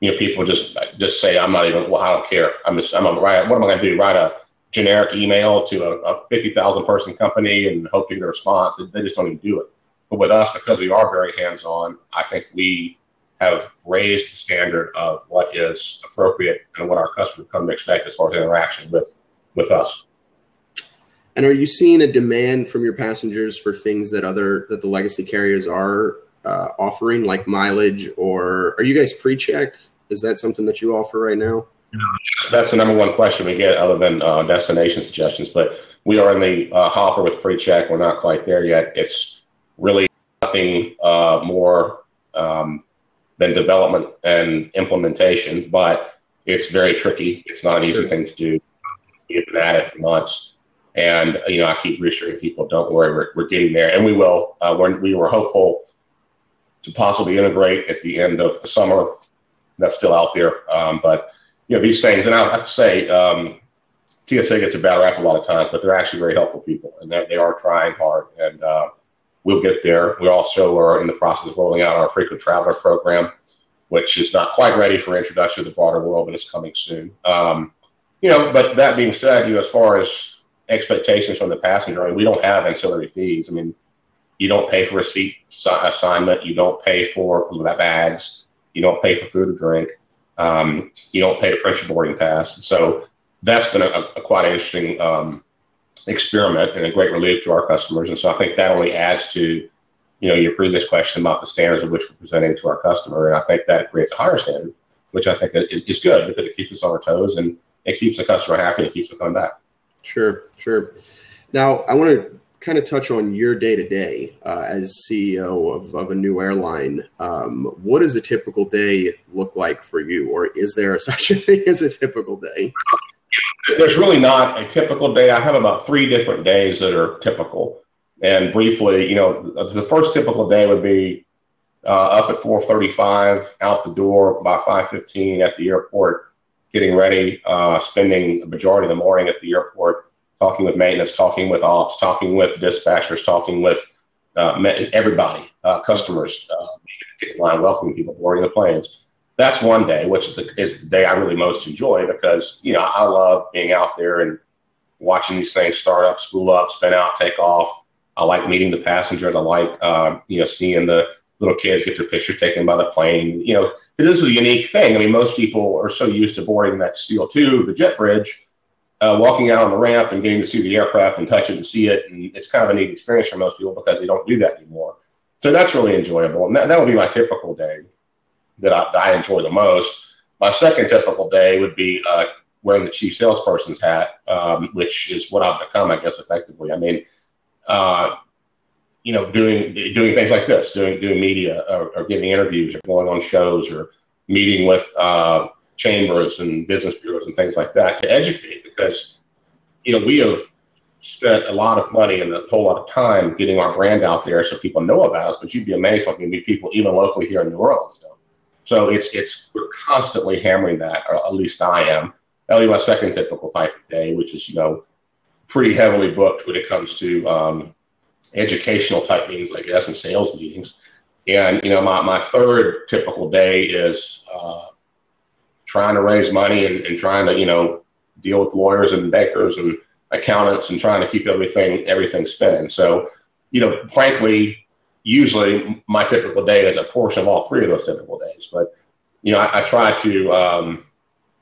you know, people just just say, "I'm not even. Well, I don't care. I'm just. I'm gonna write. What am I going to do? Write a generic email to a, a 50,000 person company and hope to get a response? They just don't even do it. But with us, because we are very hands-on, I think we have raised the standard of what is appropriate and what our customers come to expect as far as interaction with with us. And are you seeing a demand from your passengers for things that other that the legacy carriers are uh, offering, like mileage, or are you guys pre-check? Is that something that you offer right now? That's the number one question we get, other than uh, destination suggestions. But we are in the uh, hopper with pre-check. We're not quite there yet. It's really nothing uh, more um, than development and implementation, but it's very tricky. It's not an easy thing to do. We've been at it for months And you know, I keep reassuring people, don't worry, we're, we're getting there, and we will. Uh, we're, we were hopeful to possibly integrate at the end of the summer. That's still out there, um, but you know these things, and I have to say, um, TSA gets a bad rap a lot of times, but they're actually very helpful people, and they are trying hard, and uh, we'll get there. We also are in the process of rolling out our frequent traveler program, which is not quite ready for introduction to the broader world, but it's coming soon. Um, you know, but that being said, you know, as far as expectations from the passenger, I mean, we don't have ancillary fees. I mean, you don't pay for a seat assignment, you don't pay for bags, you don't pay for food or drink, um, you don't pay to print your boarding pass. So that's been a, a quite interesting um, experiment and a great relief to our customers. And so I think that only adds to, you know, your previous question about the standards of which we're presenting to our customer. And I think that creates a higher standard, which I think is, is good because it keeps us on our toes and it keeps the customer happy and keeps them coming back. Sure, sure. Now I want to kind of touch on your day to day as CEO of, of a new airline. Um, what does a typical day look like for you, or is there such a thing (laughs) as a typical day? There's really not a typical day. I have about three different days that are typical. And briefly, you know, the first typical day would be uh, up at 4:35, out the door by 5:15 at the airport, getting ready, uh, spending the majority of the morning at the airport, talking with maintenance, talking with ops, talking with dispatchers, talking with uh, everybody, uh, customers, uh, line, welcoming people, boarding the planes that's one day, which is the, is the day I really most enjoy because, you know, I love being out there and watching these things start up, spool up, spin out, take off. I like meeting the passengers. I like, uh, you know, seeing the little kids get their pictures taken by the plane. You know, this is a unique thing. I mean, most people are so used to boarding that steel tube, the jet bridge, uh, walking out on the ramp and getting to see the aircraft and touch it and see it. And it's kind of a neat experience for most people because they don't do that anymore. So that's really enjoyable. And that, that would be my typical day that I, that I enjoy the most. My second typical day would be uh, wearing the chief salesperson's hat, um, which is what I've become, I guess, effectively. I mean, uh, you know, doing doing things like this, doing doing media or, or giving interviews or going on shows or meeting with uh, chambers and business bureaus and things like that to educate because you know we have spent a lot of money and a whole lot of time getting our brand out there so people know about us. But you'd be amazed how many people, even locally here in New Orleans. So it's it's we're constantly hammering that, or at least I am. Be my second typical type of day, which is you know pretty heavily booked when it comes to um, educational type meetings, I guess, and sales meetings. And you know my my third typical day is uh, trying to raise money and, and trying to you know deal with lawyers and bankers and accountants and trying to keep everything everything spinning. So you know, frankly, usually my typical day is a portion of all three of those typical days. But you know, I, I try to um,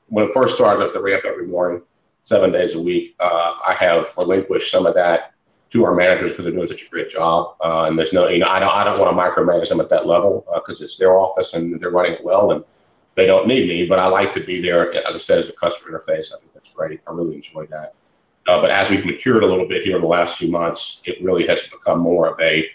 when it first starts up the ramp every morning, seven days a week. Uh, I have relinquished some of that to our managers because they're doing such a great job. Uh, and there's no, you know, I don't, I don't want to micromanage them at that level because uh, it's their office and they're running it well and they don't need me. But I like to be there, as I said, as a customer interface. I think that's great. I really enjoy that. Uh, but as we've matured a little bit here in the last few months, it really has become more of a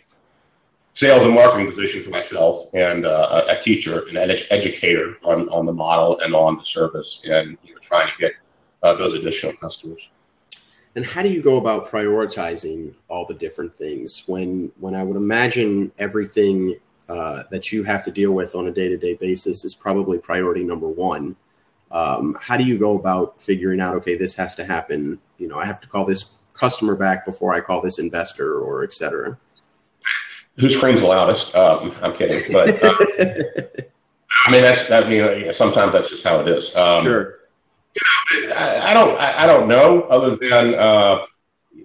sales and marketing position for myself and uh, a, teacher and an ed- educator on, on the model and on the service and you know, trying to get uh, those additional customers. And how do you go about prioritizing all the different things when when I would imagine everything uh, that you have to deal with on a day to day basis is probably priority number one. Um, how do you go about figuring out okay this has to happen? You know I have to call this customer back before I call this investor or et cetera who screams the loudest. Um, I'm kidding, but uh, I mean that's that. You know, sometimes that's just how it is. Um, sure. You know, I, I, don't. I, I, don't know. Other than uh,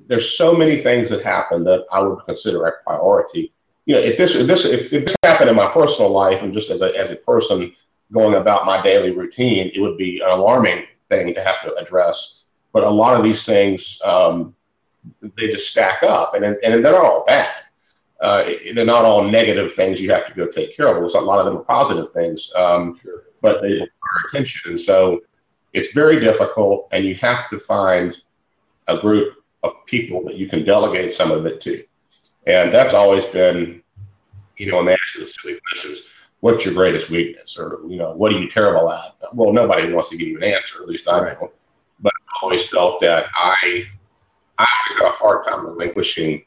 there's so many things that happen that I would consider a priority. You know, if this if this if, if this happened in my personal life and just as a as a person going about my daily routine, it would be an alarming thing to have to address. But a lot of these things, um, they just stack up, and and they're all bad uh, they're not all negative things you have to go take care of. There's a lot of them are positive things, um, sure. but they require attention. And so it's very difficult, and you have to find a group of people that you can delegate some of it to. And that's always been, you know, when they ask the silly questions, what's your greatest weakness? Or, you know, what are you terrible at? Well, nobody wants to give you an answer, at least I right. don't. But I always felt that I I always had a hard time relinquishing,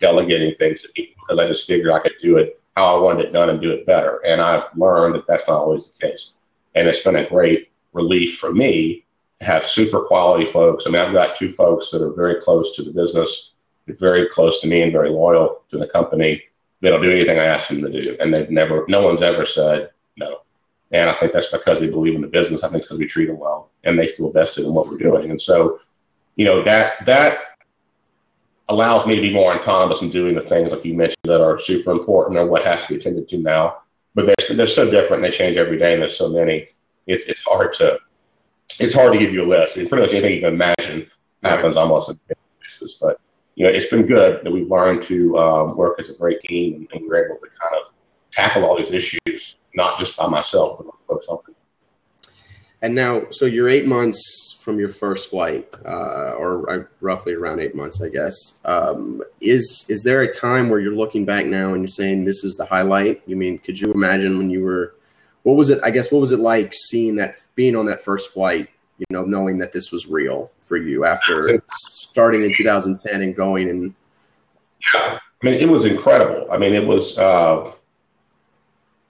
delegating things to people because I just figured I could do it how I wanted it done and do it better. And I've learned that that's not always the case. And it's been a great relief for me to have super quality folks. I mean, I've got two folks that are very close to the business, very close to me, and very loyal to the company. They'll do anything I ask them to do, and they've never, no one's ever said no. And I think that's because they believe in the business. I think it's because we treat them well, and they feel vested in what we're doing. And so, you know, that that allows me to be more autonomous in doing the things like you mentioned that are super important or what has to be attended to now. But they're, they're so different. They change every day, and there's so many. It's it's hard to it's hard to give you a list. And pretty much anything you can imagine happens almost on a basis. But you know, it's been good that we've learned to um, work as a great team, and, and we're able to kind of tackle all these issues, not just by myself, but with something. And now, so you're eight months from your first flight, uh, or uh, roughly around eight months, I guess. Um, is is there a time where you're looking back now and you're saying this is the highlight? You mean, could you imagine when you were, what was it? I guess what was it like seeing that, being on that first flight? You know, knowing that this was real for you after starting in 2010 and going and. Yeah, I mean, it was incredible. I mean, it was. Uh,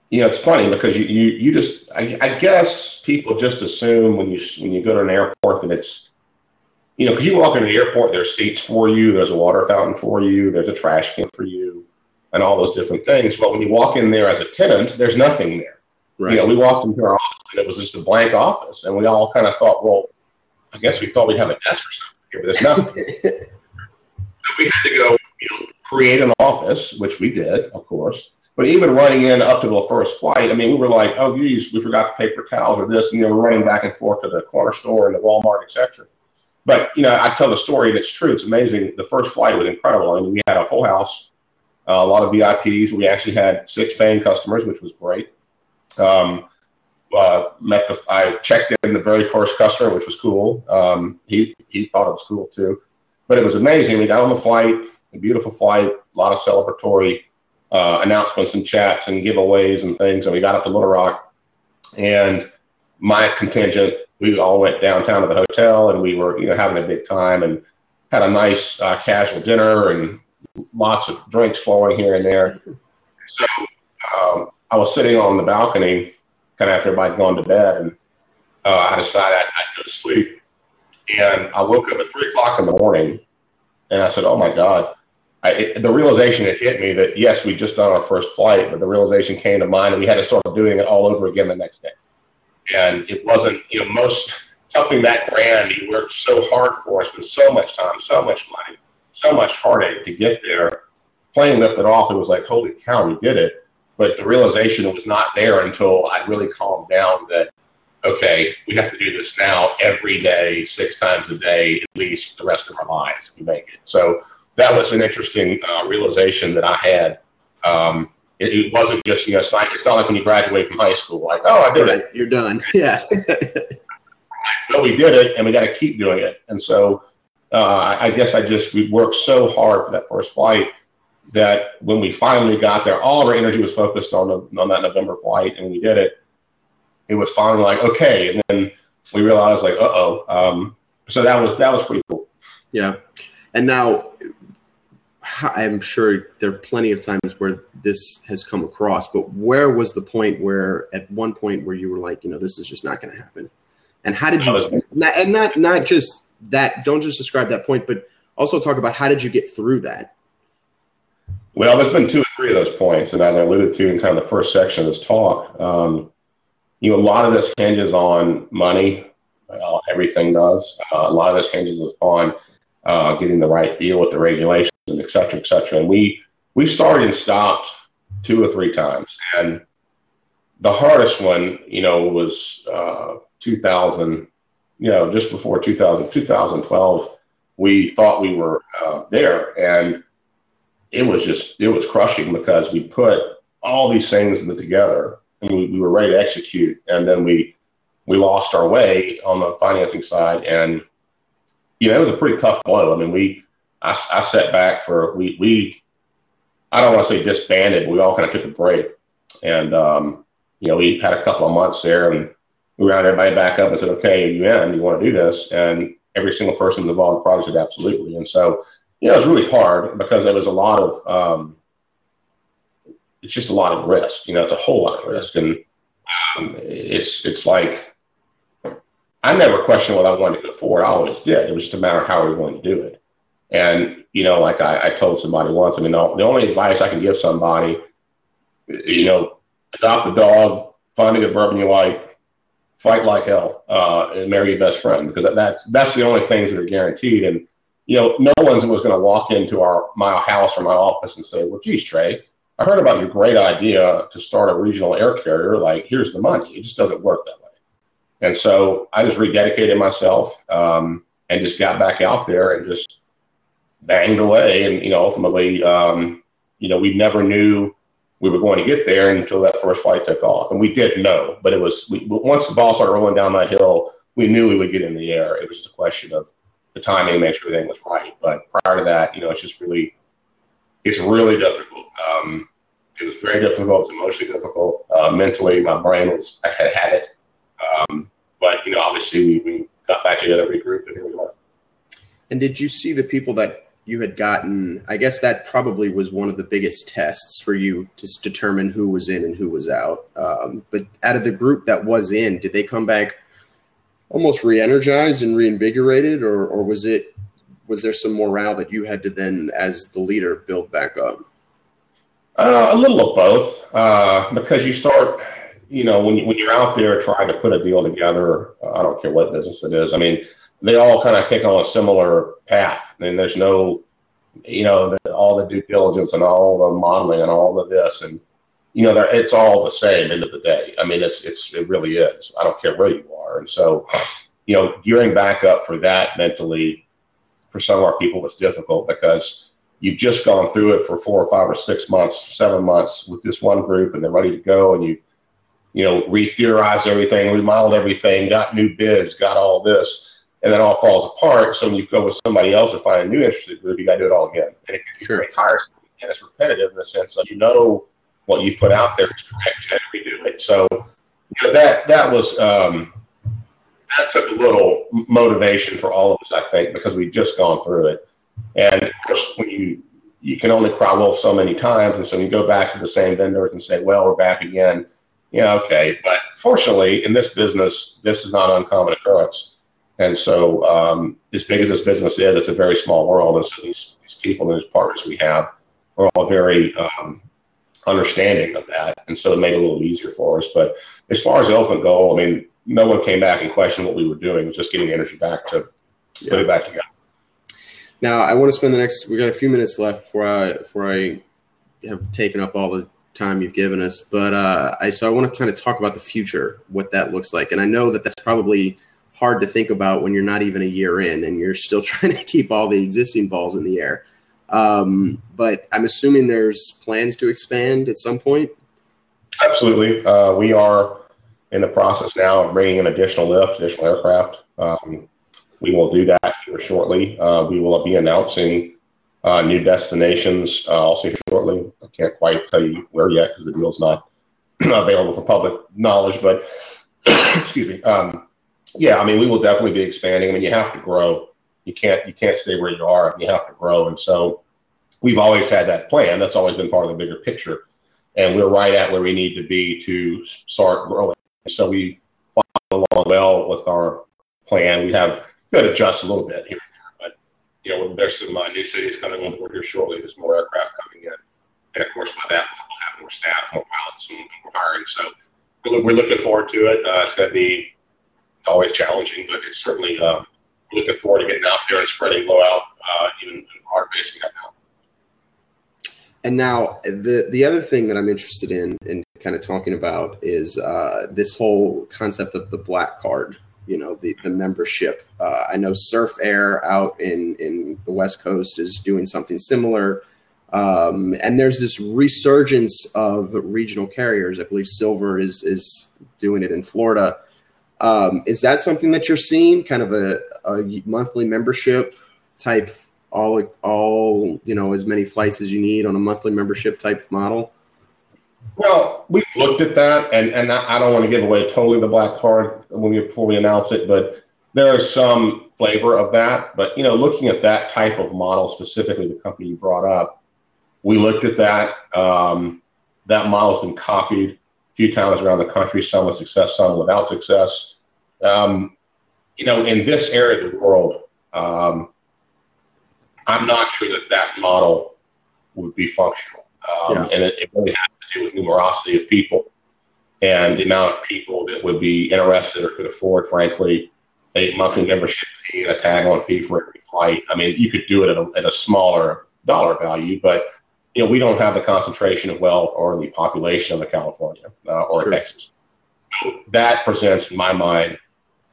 you know, it's funny because you, you, you just, I, I guess people just assume when you, when you go to an airport that it's, you know, because you walk into the airport, there's seats for you, there's a water fountain for you, there's a trash can for you, and all those different things. But when you walk in there as a tenant, there's nothing there. Right. You know, we walked into our office and it was just a blank office, and we all kind of thought, well, I guess we thought we'd have a desk or something here, but there's nothing. so (laughs) we had to go, you know, create an office, which we did, of course. But even running in up to the first flight, I mean, we were like, oh, geez, we forgot the paper towels or this, and you know, we're running back and forth to the corner store and the Walmart, etc. But you know, I tell the story, and it's true. It's amazing. The first flight was incredible. I mean, we had a full house, uh, a lot of VIPs. We actually had six paying customers, which was great. Um, uh, met the I checked in the very first customer, which was cool. Um, he he thought it was cool too, but it was amazing. We got on the flight, a beautiful flight, a lot of celebratory uh, announcements and chats and giveaways and things. And we got up to Little Rock, and my contingent, we all went downtown to the hotel, and we were you know having a big time and had a nice uh, casual dinner and lots of drinks flowing here and there. So um, I was sitting on the balcony, kind of after everybody gone to bed, and uh, I decided I'd, I'd go to sleep. And I woke up at three o'clock in the morning, and I said, "Oh my God." I, it, the realization it hit me that yes, we just done our first flight, but the realization came to mind, and we had to start doing it all over again the next day. And it wasn't, you know, most something that grand. You worked so hard for, us, spent so much time, so much money, so much heartache to get there. Plane lifted off. It was like, holy cow, we did it. But the realization was not there until I really calmed down that okay, we have to do this now every day, six times a day, at least the rest of our lives. We make it. So that was an interesting uh, realization that I had. Um, it, it, wasn't just you know it's, like, it's not like when you graduate from high school like oh I did right, it. you're done. (laughs) Yeah. No we did it and we got to keep doing it. And so uh, I guess I just we worked so hard for that first flight that when we finally got there all of our energy was focused on the, on that November flight and we did it. It was finally like okay and then we realized like uh oh um, so that was that was pretty cool. Yeah. And now I'm sure there are plenty of times where this has come across, but where was the point where, at one point, where you were like, you know, this is just not going to happen? And how did you, not, and not not just that, don't just describe that point, but also talk about how did you get through that? Well, there's been two or three of those points, and as I alluded to in kind of the first section of this talk, um, you know, a lot of this hinges on money. Uh, everything does. Uh, a lot of this hinges on uh, getting the right deal with the regulations and et cetera, et cetera. And we, we started and stopped two or three times. And the hardest one, you know, was uh, 2000, you know, just before 2000, 2012, we thought we were uh, there. And it was just, it was crushing because we put all these things together and we, we were ready to execute. And then we, we lost our way on the financing side and you know, it was a pretty tough blow. I mean, we, I, I sat back for, we, we, I don't want to say disbanded, But we all kind of took a break. And, um, you know, we had a couple of months there and we rounded everybody back up and said, okay, you in, you want to do this? And every single person involved in the project said absolutely. And so, you know, it was really hard because there was a lot of, um, it's just a lot of risk. You know, it's a whole lot of risk, and um, it's it's like I never questioned what I wanted to go forward. I always did. It was just a matter of how we were going to do it. And you know, like I, I told somebody once, I mean, the only advice I can give somebody, you know, adopt a dog, find a good bourbon you like, fight like hell, uh, and marry your best friend because that's that's the only things that are guaranteed. And you know, no one's was going to walk into our my house or my office and say, "Well, geez, Trey, I heard about your great idea to start a regional air carrier. Like, here's the money. It just doesn't work that way." And so I just rededicated myself um, and just got back out there and just banged away. And you know, ultimately, um, you know, we never knew we were going to get there until that first flight took off, and we did know. But it was we, once the ball started rolling down that hill, we knew we would get in the air. It was just a question of the timing, make sure everything was right. But prior to that, you know, it's just really, it's really difficult. Um, it was very difficult. It's emotionally difficult. Uh, mentally, my brain was I had had it. Um, but you know, obviously, we, we got back together, regrouped, and here we are. And did you see the people that you had gotten? I guess that probably was one of the biggest tests for you to determine who was in and who was out. Um, but out of the group that was in, did they come back almost re-energized and reinvigorated, or or was it was there some morale that you had to then, as the leader, build back up? Uh, a little of both, uh, because you start you know, when, you, when you're out there trying to put a deal together, I don't care what business it is. I mean, they all kind of take on a similar path. I mean, there's no, you know, the, all the due diligence and all the modeling and all of this, and you know, it's all the same end of the day. I mean, it's it's it really is. I don't care where you are, and so, you know, gearing back up for that mentally, for some of our people was difficult because you've just gone through it for four or five or six months, seven months with this one group, and they're ready to go, and you you know, re-theorized everything, remodeled everything, got new bids, got all this, and then all falls apart. So when you go with somebody else to find a new interested group, you got to do it all again. And it can sure. very tiresome and it's repetitive in the sense of you know what you put out there is correct, have to redo it. So you know, that that was um, that took a little motivation for all of us, I think, because we'd just gone through it. And of course, when you you can only cry wolf so many times, and so you go back to the same vendors and say, "Well, we're back again." yeah, okay. But fortunately, in this business, this is not uncommon occurrence. And so, um, as big as this business is, it's a very small world. And so these, these people and these partners we have are all very um, understanding of that. And so it made it a little easier for us. But as far as the ultimate goal, I mean, no one came back and questioned what we were doing. It was just getting the energy back to yeah. put it back together. Now, I want to spend the next, we got a few minutes left before I, before I have taken up all the time you've given us. But uh, I so I want to kind of talk about the future, what that looks like, and I know that that's probably hard to think about when you're not even a year in and you're still (laughs) trying to keep all the existing balls in the air. Um, but I'm assuming there's plans to expand at some point. Absolutely, uh, we are in the process now of bringing in additional lift, additional aircraft. Um, we will do that here shortly. Uh, we will be announcing uh, new destinations uh, also shortly. I can't quite tell you where yet because the deal's not (clears throat) available for public knowledge. But (clears throat) excuse me. Um, yeah, I mean, we will definitely be expanding. I mean, you have to grow. You can't you can't stay where you are. You have to grow, and so we've always had that plan. That's always been part of the bigger picture, and we're right at where we need to be to start growing. So we follow along well with our plan. We have to adjust a little bit here but you know, there's some uh, new cities coming on board here shortly. There's more aircraft coming in. And of course, by that, we'll have more staff, more pilots, and more hiring. So we're looking forward to it. Uh, it's going to be it's always challenging, but it's certainly um, looking forward to getting out there and spreading blowout, uh, even in hard basing that now. And now the the other thing that I'm interested in in kind of talking about is uh, this whole concept of the black card you know the the membership. Uh, I know Surf Air out in in the West Coast is doing something similar. Um, and there's this resurgence of regional carriers. I believe Silver is is doing it in Florida. Um, is that something that you're seeing? Kind of a, a monthly membership type, all all you know, as many flights as you need on a monthly membership type model. Well, we've looked at that, and, and I don't want to give away totally the black card when we, before we announce it, but there is some flavor of that, but you know, looking at that type of model specifically, the company you brought up, we looked at that. Um, that model's been copied few times around the country, some with success, some without success. Um, you know, in this area of the world, um, I'm not sure that that model would be functional. Um, yeah. And it, it, really has to do with numerosity of people and the amount of people that would be interested or could afford, frankly, a monthly membership fee and a tag on fee for every flight. I mean, you could do it at a, at a smaller dollar value, but you know, we don't have the concentration of wealth or the population of the California uh, or sure. Texas. That presents, in my mind,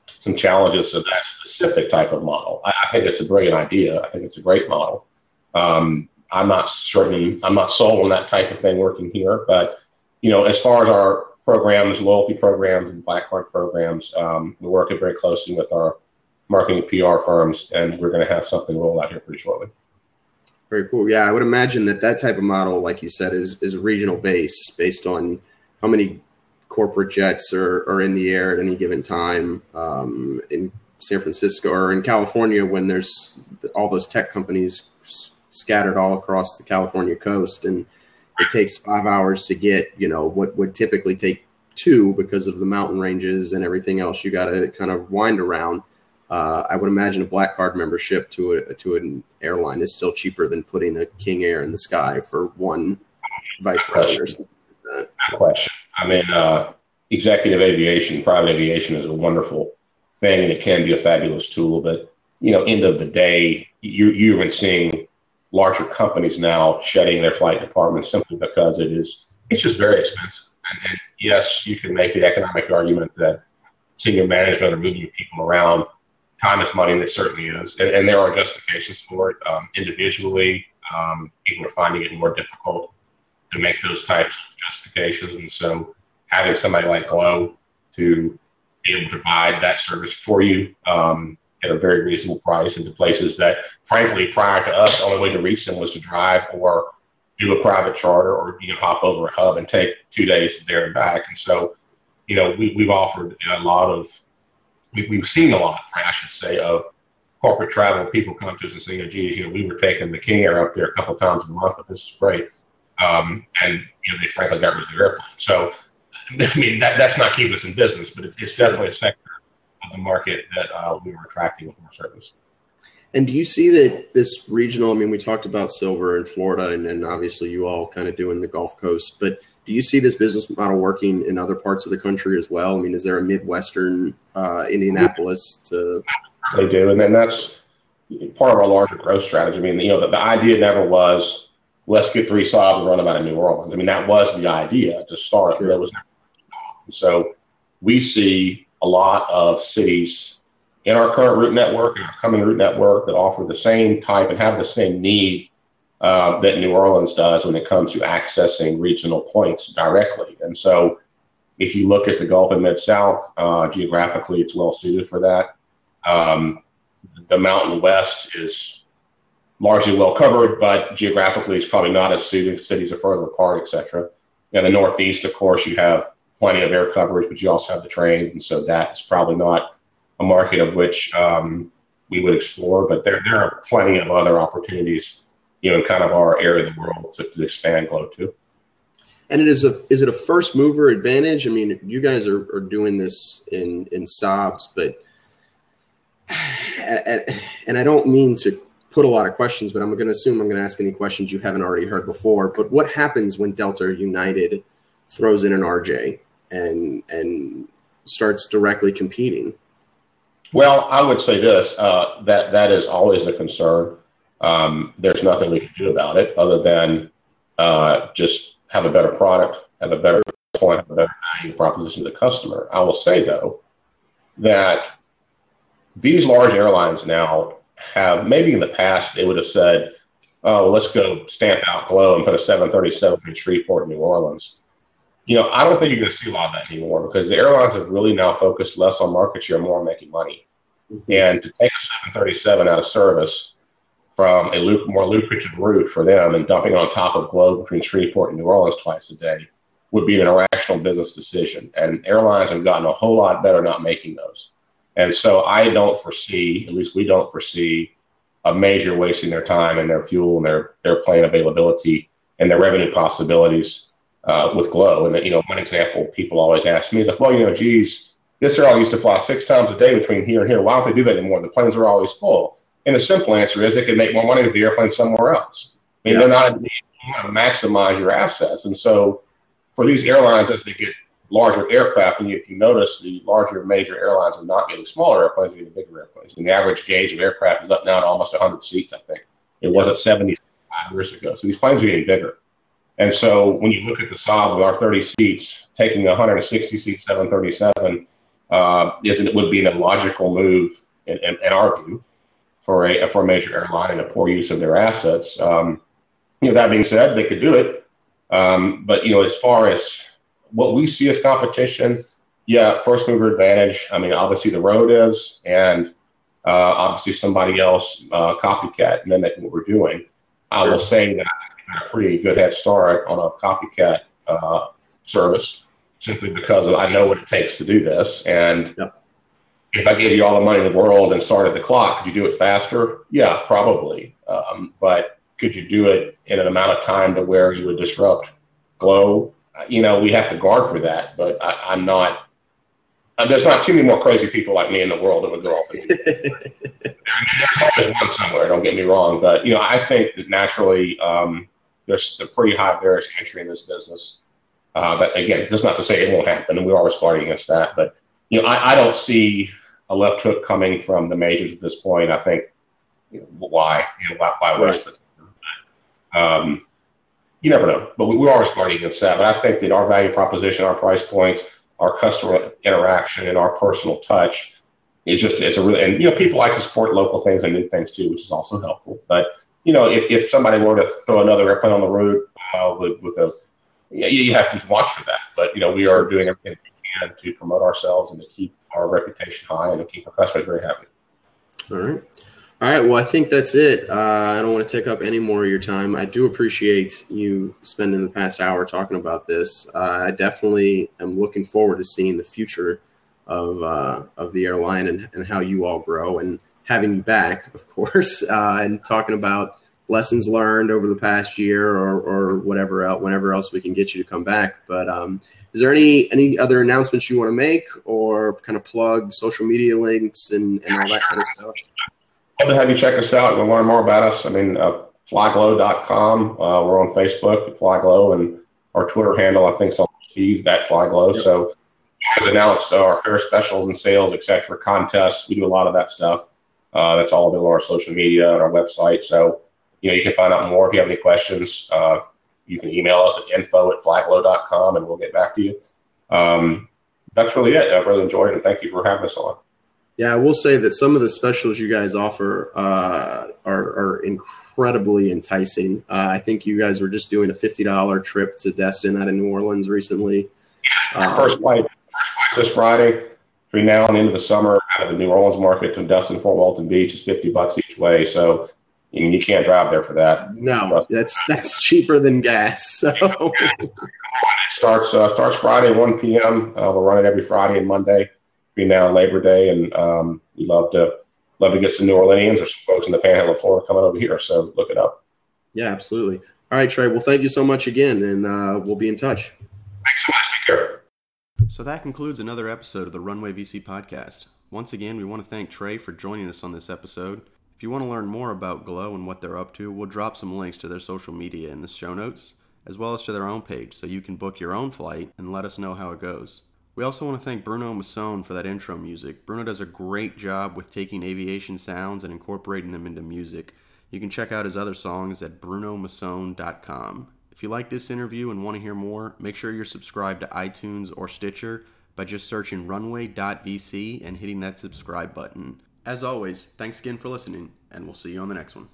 some challenges to that specific type of model. I, I, think it's a brilliant idea. I think it's a great model. Um, I'm not certain, I'm not sold on that type of thing working here, but you know, as far as our programs, loyalty programs, and black card programs, um, we're working very closely with our marketing PR firms, and we're going to have something roll out here pretty shortly. Very cool. Yeah, I would imagine that that type of model, like you said, is is regional based, based on how many corporate jets are, are in the air at any given time um, in San Francisco or in California when there's all those tech companies scattered all across the California coast, and it takes five hours to get you know what would typically take two because of the mountain ranges and everything else you got to kind of wind around. Uh, I would imagine a black card membership to a to an airline is still cheaper than putting a King Air in the sky for one vice president like. Question. I mean, uh, executive aviation, private aviation is a wonderful thing, and it can be a fabulous tool. But you know, end of the day, you you've been seeing larger companies now shedding their flight departments simply because it is it's just very expensive. And yes, you can make the economic argument that senior management are moving people around time is money, and it certainly is. And, and there are justifications for it. Um, individually, um, people are finding it more difficult to make those types of justifications. And so having somebody like Glo to be able to provide that service for you um, at a very reasonable price into places that, frankly, prior to us, the only way to reach them was to drive or do a private charter or you know hop over a hub and take two days there and back. And so, you know, we, we've offered a lot of we, have seen a lot, I should say, of corporate travel. People come to us and say, you know, geez, you know, we were taking the King Air up there a couple times a month, but this is great. Um, and, you know, they frankly got rid of the airplane. So, (laughs) I mean, that, that's not keeping us in business, but it's, it's definitely a sector of the market that uh, we were attracting with more service. And do you see that this regional? I mean, we talked about Silver in Florida, and, and obviously you all kind of doing the Gulf Coast, but do you see this business model working in other parts of the country as well? I mean, is there a Midwestern uh, Indianapolis to? They do, and then that's part of our larger growth strategy. I mean, you know, the, the idea never was let's get three Saabs and run them out of New Orleans. I mean, that was the idea to start. Sure. That was so we see a lot of cities in our current route network and our coming route network that offer the same type and have the same need uh, that New Orleans does when it comes to accessing regional points directly. And so, if you look at the Gulf and Mid South, uh, geographically, it's well suited for that. Um, the Mountain West is largely well covered, but geographically, it's probably not as suited. Cities are further apart, etc. And the Northeast, of course, you have plenty of air coverage, but you also have the trains, and so that is probably not a market of which um, we would explore. But there, there are plenty of other opportunities you know, kind of our area of the world to, to expand Glo to. And it is a is it a first mover advantage? I mean, you guys are, are doing this in in Saabs, but (sighs) and I don't mean to put a lot of questions, but I'm going to assume I'm going to ask any questions you haven't already heard before. But what happens when Delta United throws in an RJ and and starts directly competing? Well, I would say this: uh, that that is always a concern. Um, there's nothing we can do about it other than uh, just have a better product, have a better point, have a better value proposition to the customer. I will say though that these large airlines now have maybe in the past they would have said, "Oh, let's go stamp out Glo and put a 737 in Shreveport, New Orleans." You know, I don't think you're going to see a lot of that anymore because the airlines have really now focused less on market share, more on making money. Mm-hmm. And to take a 737 out of service from a more lucrative route for them and dumping on top of Glo between Shreveport and New Orleans twice a day would be an irrational business decision. And airlines have gotten a whole lot better not making those. And so I don't foresee, at least we don't foresee, a major wasting their time and their fuel and their plane availability and their revenue possibilities uh, with Glo. And you know, one example people always ask me is like, well, you know, geez, this airline used to fly six times a day between here and here. Why don't they do that anymore? The planes are always full. And the simple answer is they could make more money with the airplane somewhere else. I mean, yeah. they're not you to maximize your assets. And so for these airlines, as they get larger aircraft, and if you notice, the larger major airlines are not getting smaller airplanes, they're getting bigger airplanes. And the average gauge of aircraft is up now to almost 100 seats, I think. It was at 75 years ago. So these planes are getting bigger. And so when you look at the Saab with our 30 seats, taking 160 seat 737 uh, is it would be an illogical move in, in, in, our view for a for a major airline and a poor use of their assets. Um, you know, that being said, they could do it. Um, but you know, as far as what we see as competition, yeah, first mover advantage. I mean, obviously the road is, and uh, obviously somebody else uh, copycat mimic what we're doing. I will say that a pretty good head start on a copycat uh, service simply because I know what it takes to do this. And yep. If I gave you all the money in the world and started the clock, could you do it faster? Yeah, probably. Um, but could you do it in an amount of time to where you would disrupt Glo? You know, we have to guard for that, but I, am not. Uh, there's not too many more crazy people like me in the world that would go off. (laughs) There's always one somewhere. Don't get me wrong, but you know, I think that naturally um, there's a pretty high barriers to entry in this business. Uh, but again, that's not to say it won't happen, and we're always fighting against that. But you know, I, I don't see a left hook coming from the majors at this point. I think you know, why, you know, why, why West? Um, you never know, but we, we're always fighting against that. But I think that our value proposition, our price points, our customer interaction, and our personal touch is just it's a really and you know people like to support local things and new things too, which is also helpful. But you know, if, if somebody were to throw another airplane on the route uh, with, with a, you, you have to watch for that. But, you know, we are doing everything we can to promote ourselves and to keep our reputation high and to keep our customers very happy. All right. All right. Well, I think that's it. Uh, I don't want to take up any more of your time. I do appreciate you spending the past hour talking about this. Uh, I definitely am looking forward to seeing the future of uh, of the airline and, and how you all grow. And having you back, of course, (laughs) uh, and talking about lessons learned over the past year or, or whatever else, whenever else we can get you to come back. But um, is there any any other announcements you want to make or kind of plug social media links and, and all that kind of stuff? Love to have you check us out and learn more about us. I mean, uh, flyglo.com. Uh, we're on Facebook, Flyglo, and our Twitter handle, I think, is on Steve at Flyglo. Yep. So, as announced, uh, our fair specials and sales, etc., contests. We do a lot of that stuff. Uh, that's all available on our social media and our website. So, you know, you can find out more if you have any questions. Uh, you can email us at info at flyglo.com and we'll get back to you. Um, that's really it. I've really enjoyed it and thank you for having us on. Yeah, I will say that some of the specials you guys offer uh, are, are, incredibly enticing. Uh, I think you guys were just doing a $50 trip to Destin out of New Orleans recently. Yeah, first flight, first flight this Friday between now and the end of the summer out of the New Orleans market to Destin, Fort Walton Beach is 50 bucks each way. So you can't drive there for that. No, that's that's cheaper than gas. So (laughs) it starts uh, starts Friday 1 p.m. Uh, we're running every Friday and Monday between now and Labor Day, and um, we love to love to get some New Orleanians or some folks in the Panhandle of Florida coming over here. So look it up. Yeah, absolutely. All right, Trey. Well, thank you so much again, and uh, we'll be in touch. Thanks so much. Take care. So that concludes another episode of the Runway VC podcast. Once again, we want to thank Trey for joining us on this episode. If you want to learn more about Glo and what they're up to, we'll drop some links to their social media in the show notes, as well as to their own page, so you can book your own flight and let us know how it goes. We also want to thank Bruno Masson for that intro music. Bruno does a great job with taking aviation sounds and incorporating them into music. You can check out his other songs at brunomasson.com. If you like this interview and want to hear more, make sure you're subscribed to iTunes or Stitcher by just searching runway.vc and hitting that subscribe button. As always, thanks again for listening, and we'll see you on the next one.